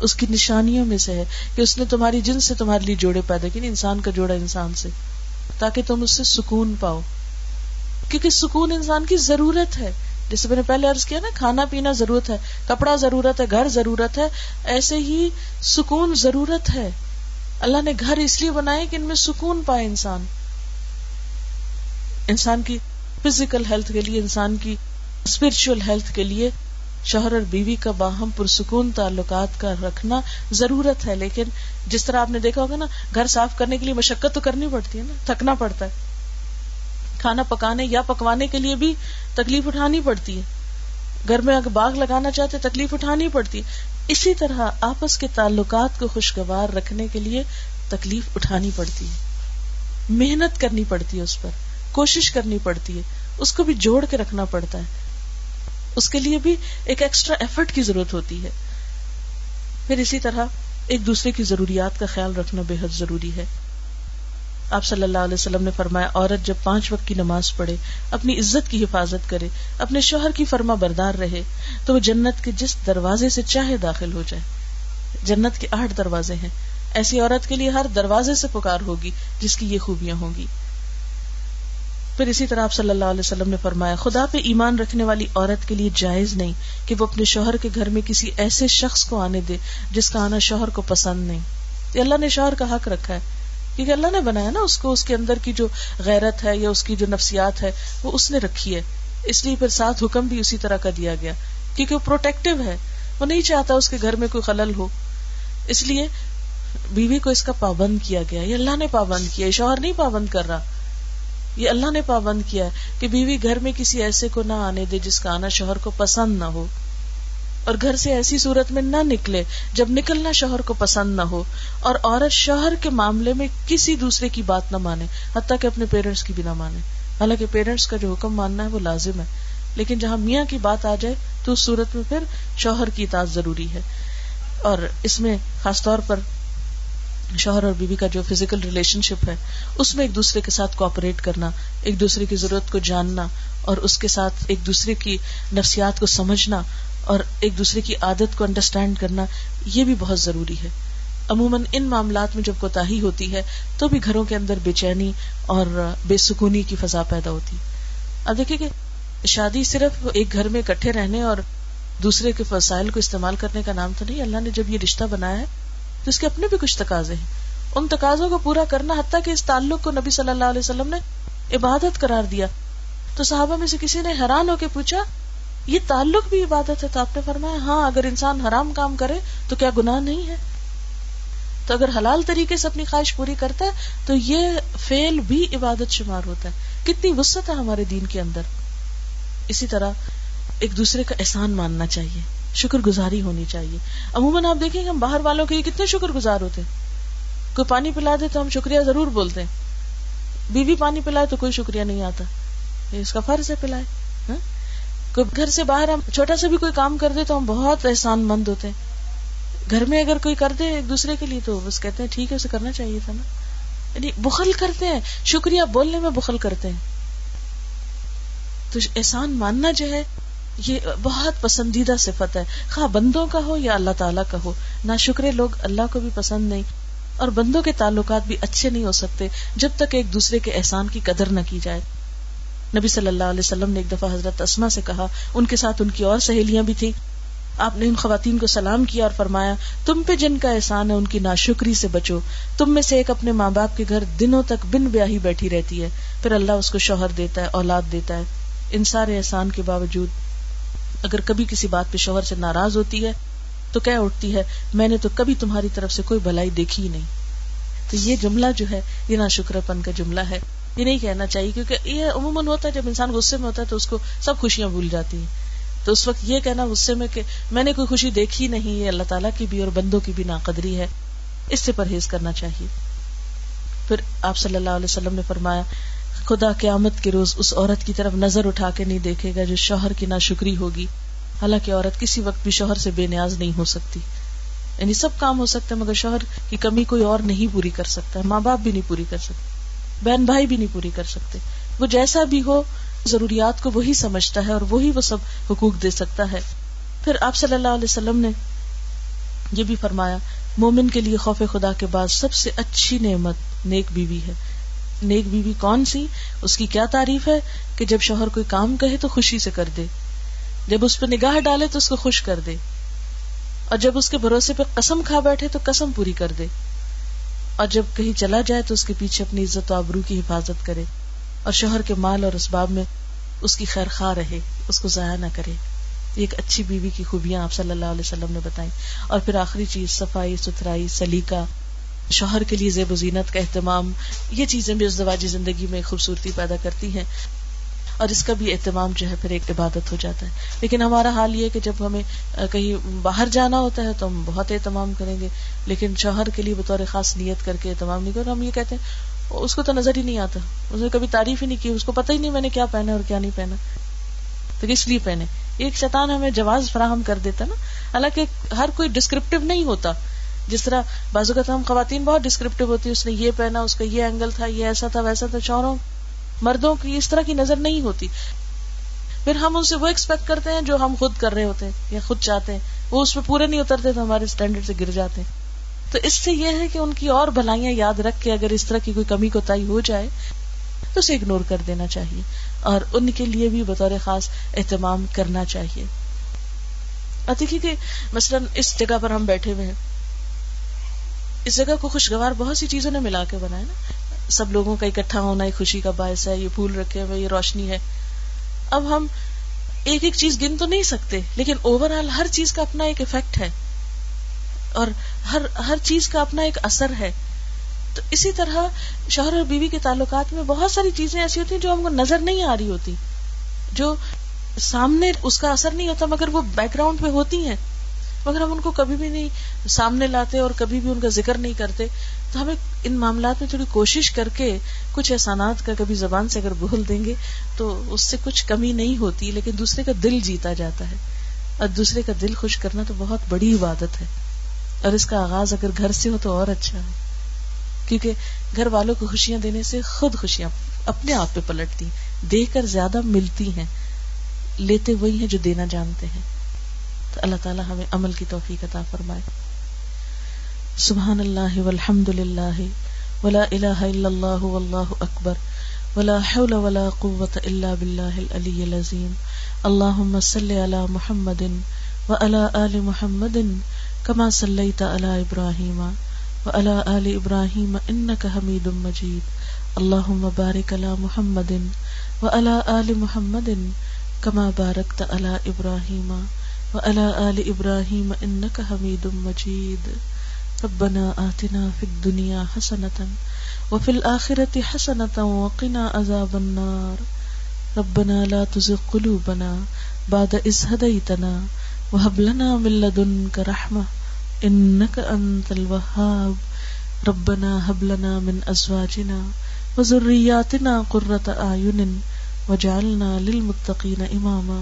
اس کی نشانیوں میں سے ہے کہ اس نے تمہاری جن سے تمہارے لیے جوڑے پیدا کیے یعنی انسان کا جوڑا انسان سے، تاکہ تم اس سے سکون پاؤ۔ کیونکہ سکون انسان کی ضرورت ہے۔ جیسے میں نے پہلے عرض کیا نا، کھانا پینا ضرورت ہے، کپڑا ضرورت ہے، گھر ضرورت ہے، ایسے ہی سکون ضرورت ہے۔ اللہ نے گھر اس لیے بنائے کہ ان میں سکون پائے انسان۔ انسان کی فزیکل ہیلتھ کے لیے، انسان کی اسپرچل ہیلتھ کے لیے شوہر اور بیوی کا باہم پرسکون تعلقات کا رکھنا ضرورت ہے، لیکن جس طرح آپ نے دیکھا ہوگا نا، گھر صاف کرنے کے لیے مشقت تو کرنی پڑتی ہے نا، تھکنا پڑتا ہے۔ کھانا پکانے یا پکوانے کے لیے بھی تکلیف اٹھانی پڑتی ہے۔ گھر میں اگر باغ لگانا چاہتے تکلیف اٹھانی پڑتی ہے۔ اسی طرح آپس کے تعلقات کو خوشگوار رکھنے کے لیے تکلیف اٹھانی پڑتی ہے۔ محنت کرنی پڑتی ہے اس پر، کوشش کرنی پڑتی ہے۔ اس کو بھی جوڑ کے رکھنا پڑتا ہے۔ اس کے لیے بھی ایک ایکسٹرا ایفرٹ کی ضرورت ہوتی ہے۔ پھر اسی طرح ایک دوسرے کی ضروریات کا خیال رکھنا بے حد ضروری ہے۔ آپ صلی اللہ علیہ وسلم نے فرمایا، عورت جب پانچ وقت کی نماز پڑھے، اپنی عزت کی حفاظت کرے، اپنے شوہر کی فرما بردار رہے، تو وہ جنت کے جس دروازے سے چاہے داخل ہو جائے۔ جنت کے آٹھ دروازے ہیں۔ ایسی عورت کے لیے ہر دروازے سے پکار ہوگی جس کی یہ خوبیاں ہوں گی۔ پھر اسی طرح آپ صلی اللہ علیہ وسلم نے فرمایا، خدا پہ ایمان رکھنے والی عورت کے لیے جائز نہیں کہ وہ اپنے شوہر کے گھر میں کسی ایسے شخص کو آنے دے جس کا آنا شوہر کو پسند نہیں۔ یہ اللہ نے شوہر کا حق رکھا ہے۔ کیونکہ اللہ نے بنایا نا اس کو، اس کے اندر کی جو غیرت ہے یا اس کی جو نفسیات ہے، وہ اس نے رکھی ہے۔ اس لیے پھر ساتھ حکم بھی اسی طرح کا دیا گیا۔ کیونکہ وہ پروٹیکٹو ہے۔ وہ نہیں چاہتا اس کے گھر میں کوئی خلل ہو۔ اس لیے بیوی کو اس کا پابند کیا گیا۔ یہ اللہ نے پابند کیا۔ شوہر نہیں پابند کر رہا۔ یہ اللہ نے پابند کیا کہ بیوی گھر میں کسی ایسے کو نہ آنے دے جس کا آنا شوہر کو پسند نہ ہو اور گھر سے ایسی صورت میں نہ نکلے جب نکلنا شوہر کو پسند نہ ہو اور عورت شوہر کے معاملے میں کسی دوسرے کی بات نہ مانے، حتیٰ کہ اپنے پیرنٹس کی بھی نہ مانے۔ حالانکہ پیرنٹس کا جو حکم ماننا ہے وہ لازم ہے۔ لیکن جہاں میاں کی بات آ جائے تو اس صورت میں پھر شوہر کی اطاعت ضروری ہے۔ اور اس میں خاص طور پر شوہر اور بیوی کا جو فزیکل ریلیشن شپ ہے، اس میں ایک دوسرے کے ساتھ کوپریٹ کرنا، ایک دوسرے کی ضرورت کو جاننا، اور اس کے ساتھ ایک دوسرے کی نفسیات کو سمجھنا، اور ایک دوسرے کی عادت کو انڈرسٹینڈ کرنا، یہ بھی بہت ضروری ہے۔ عموماً ان معاملات میں جب کوتا ہوتی ہے، تو بھی گھروں کے اندر بے چینی اور بے سکونی کی فضا پیدا ہوتی۔ اب دیکھیے کہ شادی صرف ایک گھر میں اکٹھے رہنے اور دوسرے کے وسائل کو استعمال کرنے کا نام تو نہیں، اللہ نے جب یہ رشتہ بنایا ہے تو اس کے اپنے بھی کچھ تقاضے ہیں۔ ان تقاضوں کو پورا کرنا حتیٰ کہ اس تعلق کو نبی صلی اللہ علیہ وسلم نے عبادت قرار دیا۔ تو صحابہ میں سے کسی نے حیران ہو کے پوچھا، یہ تعلق بھی عبادت ہے؟ تو آپ نے فرمایا ہاں اگر انسان حرام کام کرے تو کیا گناہ نہیں ہے؟ تو اگر حلال طریقے سے اپنی خواہش پوری کرتا ہے تو یہ فیل بھی عبادت شمار ہوتا ہے۔ کتنی وسط ہے ہمارے دین کے اندر۔ اسی طرح ایک دوسرے کا احسان ماننا چاہیے۔ شکر گزاری ہونی چاہیے۔ عموماً آپ دیکھیں گے ہم باہر والوں کے کتنے شکر گزار ہوتے ہیں۔ کوئی پانی پلا دے تو ہم شکریہ ضرور بولتے ہیں۔ بیوی پانی پلائے تو کوئی شکریہ نہیں آتا۔ اس کا فرض ہے پلائے۔ ہاں؟ کوئی گھر سے باہر ہم چھوٹا سا بھی کوئی کام کر دے تو ہم بہت احسان مند ہوتے ہیں۔ گھر میں اگر کوئی کر دے ایک دوسرے کے لیے تو بس کہتے ہیں ٹھیک ہے، اسے کرنا چاہیے تھا نا۔ یعنی بخل کرتے ہیں۔ شکریہ بولنے میں بخل کرتے ہیں۔ تو احسان ماننا جو ہے یہ بہت پسندیدہ صفت ہے۔ خواہ بندوں کا ہو یا اللہ تعالیٰ کا ہو نہ شکرے لوگ اللہ کو بھی پسند نہیں اور بندوں کے تعلقات بھی اچھے نہیں ہو سکتے جب تک ایک دوسرے کے احسان کی قدر نہ کی جائے۔ نبی صلی اللہ علیہ وسلم نے ایک دفعہ حضرت اسما سے کہا، ان کے ساتھ ان کی اور سہیلیاں بھی تھی آپ نے ان خواتین کو سلام کیا اور فرمایا، تم پہ جن کا احسان ہے ان کی ناشکری سے بچو۔ تم میں سے ایک اپنے ماں باپ کے گھر دنوں تک بن بیاہی بیٹھی رہتی ہے۔ پھر اللہ اس کو شوہر دیتا ہے، اولاد دیتا ہے۔ ان سارے احسان کے باوجود اگر کبھی کسی بات پہ شوہر سے ناراض ہوتی ہے، تو کیا اٹھتی ہے، میں نے تو کبھی تمہاری طرف سے کوئی بھلائی دیکھی ہی نہیں۔ تو یہ جملہ جو ہے، یہ نا شکر پن کا جملہ ہے۔ یہ نہیں کہنا چاہیے، کیونکہ یہ عموماً ہوتا ہے، جب انسان غصے میں ہوتا ہے تو اس کو سب خوشیاں بھول جاتی ہیں۔ تو اس وقت یہ کہنا غصے میں کہ میں نے کوئی خوشی دیکھی نہیں، یہ اللہ تعالیٰ کی بھی اور بندوں کی بھی ناقدری ہے۔ اس سے پرہیز کرنا چاہیے۔ پھر آپ صلی اللہ علیہ وسلم نے فرمایا خدا قیامت کے روز اس عورت کی طرف نظر اٹھا کے نہیں دیکھے گا جو شوہر کی ناشکری ہوگی۔ حالانکہ عورت کسی وقت بھی شوہر سے بے نیاز نہیں ہو سکتی۔ یعنی سب کام ہو سکتا ہے مگر شوہر کی کمی کوئی اور نہیں پوری کر سکتا۔ ماں باپ بھی نہیں پوری کر سکتے۔ بہن بھائی بھی نہیں پوری کر سکتے۔ وہ جیسا بھی ہو، ضروریات کو وہی سمجھتا ہے اور وہی وہ سب حقوق دے سکتا ہے۔ پھر آپ صلی اللہ علیہ وسلم نے یہ بھی فرمایا، مومن کے لیے خوف خدا کے بعد سب سے اچھی نعمت نیک بیوی ہے۔ نیک بیوی کون سی؟ اس کی کیا تعریف ہے کہ جب شوہر کوئی کام کہے تو خوشی سے کر دے۔ جب اس پہ نگاہ ڈالے تو اس کو خوش کر دے۔ اور جب اس کے بھروسے پہ قسم کھا بیٹھے تو قسم پوری کر دے۔ اور جب کہیں چلا جائے تو اس کے پیچھے اپنی عزت و آبرو کی حفاظت کرے۔ اور شوہر کے مال اور اسباب میں اس کی خیر خواہ رہے، اس کو ضائع نہ کرے۔ یہ ایک اچھی بیوی کی خوبیاں آپ صلی اللہ علیہ وسلم نے بتائی اور پھر آخری چیز، صفائی، ستھرائی، سلیقہ شوہر کے لیے زیب و زینت کا اہتمام، یہ چیزیں بھی اس دواجی زندگی میں خوبصورتی پیدا کرتی ہیں۔ اور اس کا بھی اہتمام جو ہے پھر ایک عبادت ہو جاتا ہے۔ لیکن ہمارا حال یہ کہ جب ہمیں کہیں باہر جانا ہوتا ہے تو ہم بہت اہتمام کریں گے۔ لیکن شوہر کے لیے بطور خاص نیت کر کے اہتمام نہیں کر ہم یہ کہتے ہیں، اس کو تو نظر ہی نہیں آتا۔ اس نے کبھی تعریف ہی نہیں کی، اس کو پتہ ہی نہیں میں نے کیا پہنا اور کیا نہیں پہنا۔ تو کس لیے پہنے؟ ایک شیطان ہمیں جواز فراہم کر دیتا نا۔ حالانکہ ہر کوئی ڈسکرپٹیو نہیں ہوتا۔ جس طرح بازو کا ہم خواتین بہت ڈسکرپٹیو ہوتی اس نے یہ پہنا، اس کا یہ اینگل تھا، یہ ایسا تھا، ویسا تھا شوہروں مردوں کی اس طرح کی نظر نہیں ہوتی۔ پھر ہم ان سے وہ ایکسپیکٹ کرتے ہیں جو ہم خود کر رہے ہوتے ہیں، یا خود چاہتے ہیں۔ وہ اس پہ پورے نہیں اترتے، تو ہمارے اسٹینڈرڈ سے گر جاتے ہیں۔ تو اس سے یہ ہے کہ ان کی اور بھلائیاں یاد رکھ کے اگر اس طرح کی کوئی کمی کوتا ہو جائے، تو اسے اگنور کر دینا چاہیے۔ اور ان کے لیے بھی بطور خاص اہتمام کرنا چاہیے۔ دیکھیے کہ مثلاً اس جگہ پر ہم بیٹھے ہوئے ہیں۔ اس جگہ کو خوشگوار بہت سی چیزوں نے ملا کے بنایا نا۔ سب لوگوں کا اکٹھا ہونا، ایک خوشی کا باعث ہے، یہ پھول رکھے ہوئے، یہ روشنی ہے۔ اب ہم ایک ایک چیز گن تو نہیں سکتے، لیکن اوور آل ہر چیز کا اپنا ایک افیکٹ ہے۔ اور ہر ہر چیز کا اپنا ایک اثر ہے۔ تو اسی طرح شوہر اور بیوی کے تعلقات میں بہت ساری چیزیں ایسی ہوتی ہیں جو ہم کو نظر نہیں آ رہی ہوتی، جو سامنے اس کا اثر نہیں ہوتا، مگر وہ بیک گراؤنڈ پہ ہوتی ہیں۔ مگر ہم ان کو کبھی بھی نہیں سامنے لاتے اور کبھی بھی ان کا ذکر نہیں کرتے، تو ہمیں ان معاملات میں تھوڑی کوشش کر کے کچھ احسانات کا کبھی زبان سے اگر بول دیں گے تو اس سے کچھ کمی نہیں ہوتی، لیکن دوسرے کا دل جیتا جاتا ہے۔ اور دوسرے کا دل خوش کرنا تو بہت بڑی عبادت ہے۔ اور اس کا آغاز اگر گھر سے ہو تو اور اچھا ہے۔ کیونکہ گھر والوں کو خوشیاں دینے سے خود خوشیاں اپنے آپ پہ پلٹتی دے کر زیادہ ملتی ہیں، لیتے وہی ہیں جو دینا جانتے ہیں۔ تو اللہ تعالیٰ ہمیں عمل کی توفیق عطا فرمائے۔ سبحان اللہ والحمد للہ ولا الہ الا اللہ واللہ اکبر ولا حول ولا قوة الا باللہ العلی العظیم۔ اللہم صلی علی محمد وعلى آل محمد كما صلیت علی ابراہیم وعلى آل ابراہیم انک حمید مجید۔ اللہم بارک علی محمد وعلى آل محمد كما بارکت علی ابراہیم۔ وعلى آل إبراهيم إنك حميد مجيد. ربنا آتنا في الدنيا حسنة وفي الآخرة حسنة وقنا عذاب النار. ربنا لا تزغ قلوبنا بعد إذ هديتنا وهب لنا من لدنك رحمة إنك أنت الوهاب. ربنا هب لنا من أزواجنا وذرياتنا قرة أعين وجعلنا للمتقين إماما.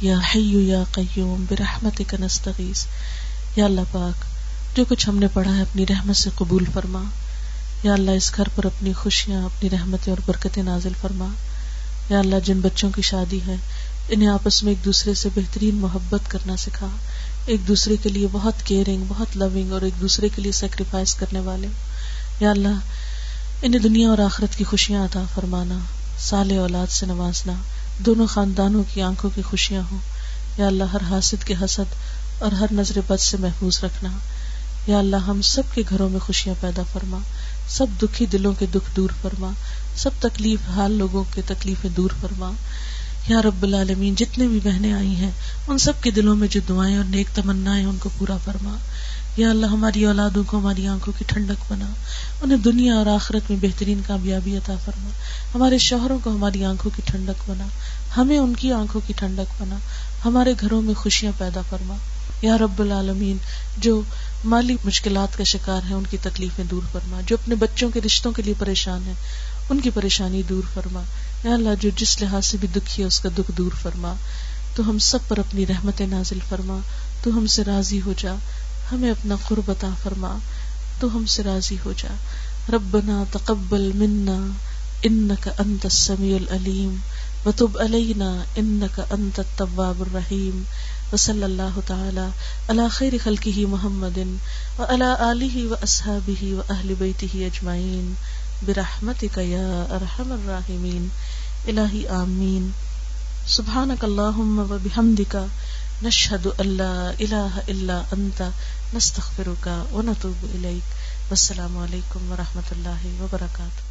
یا حیو یا قیوم برحمتک نستغیث۔ یا اللہ پاک، جو کچھ ہم نے پڑھا ہے اپنی رحمت سے قبول فرما۔ یا اللہ، اس گھر پر اپنی خوشیاں، اپنی رحمتیں اور برکتیں نازل فرما۔ یا اللہ، جن بچوں کی شادی ہے، انہیں آپس میں ایک دوسرے سے بہترین محبت کرنا سکھا۔ ایک دوسرے کے لیے بہت کیئرنگ بہت لونگ اور ایک دوسرے کے لیے سیکریفائس کرنے والے۔ یا اللہ، انہیں دنیا اور آخرت کی خوشیاں عطا فرمانا سال اولاد سے نوازنا۔ دونوں خاندانوں کی آنکھوں کی خوشیاں ہوں۔ یا اللہ، ہر حاسد کے حسد اور ہر نظر بد سے محفوظ رکھنا۔ یا اللہ، ہم سب کے گھروں میں خوشیاں پیدا فرما۔ سب دکھی دلوں کے دکھ دور فرما۔ سب تکلیف حال لوگوں کے تکلیفیں دور فرما۔ یا رب العالمین، جتنے بھی بہنیں آئی ہیں، ان سب کے دلوں میں جو دعائیں اور نیک تمنا ان کو پورا فرما۔ یا اللہ ہماری اولادوں کو، ہماری آنکھوں کی ٹھنڈک بنا۔ انہیں دنیا اور آخرت میں بہترین کامیابی عطا فرما۔ ہمارے شوہروں کو ہماری آنکھوں کی ٹھنڈک بنا۔ ہمیں ان کی آنکھوں کی ٹھنڈک بنا۔ ہمارے گھروں میں خوشیاں پیدا فرما۔ یا رب العالمین، جو مالی مشکلات کا شکار ہے ان کی تکلیفیں دور فرما۔ جو اپنے بچوں کے رشتوں کے لیے پریشان ہے ان کی پریشانی دور فرما۔ یا اللہ، جو جس لحاظ سے بھی دکھی ہے، اس کا دکھ دور فرما۔ تو ہم سب پر اپنی رحمت نازل فرما۔ تو ہم سے راضی ہو جا۔ ہمیں اپنا قرب عطا فرما، تو ہم سے راضی ہو جا۔ ربنا تقبل منا انك انت السميع العليم وتب علينا انك انت التواب الرحيم وصلى الله تعالى على خير خلقه محمد وعلى اله واصحابه واهل بيته اجمعين برحمتك يا ارحم الراحمين الهي امين سبحانك اللهم وبحمدك نشهد ان لا اله الا انت نستغفرك ونتوب إليك والسلام عليكم ورحمة الله وبركاته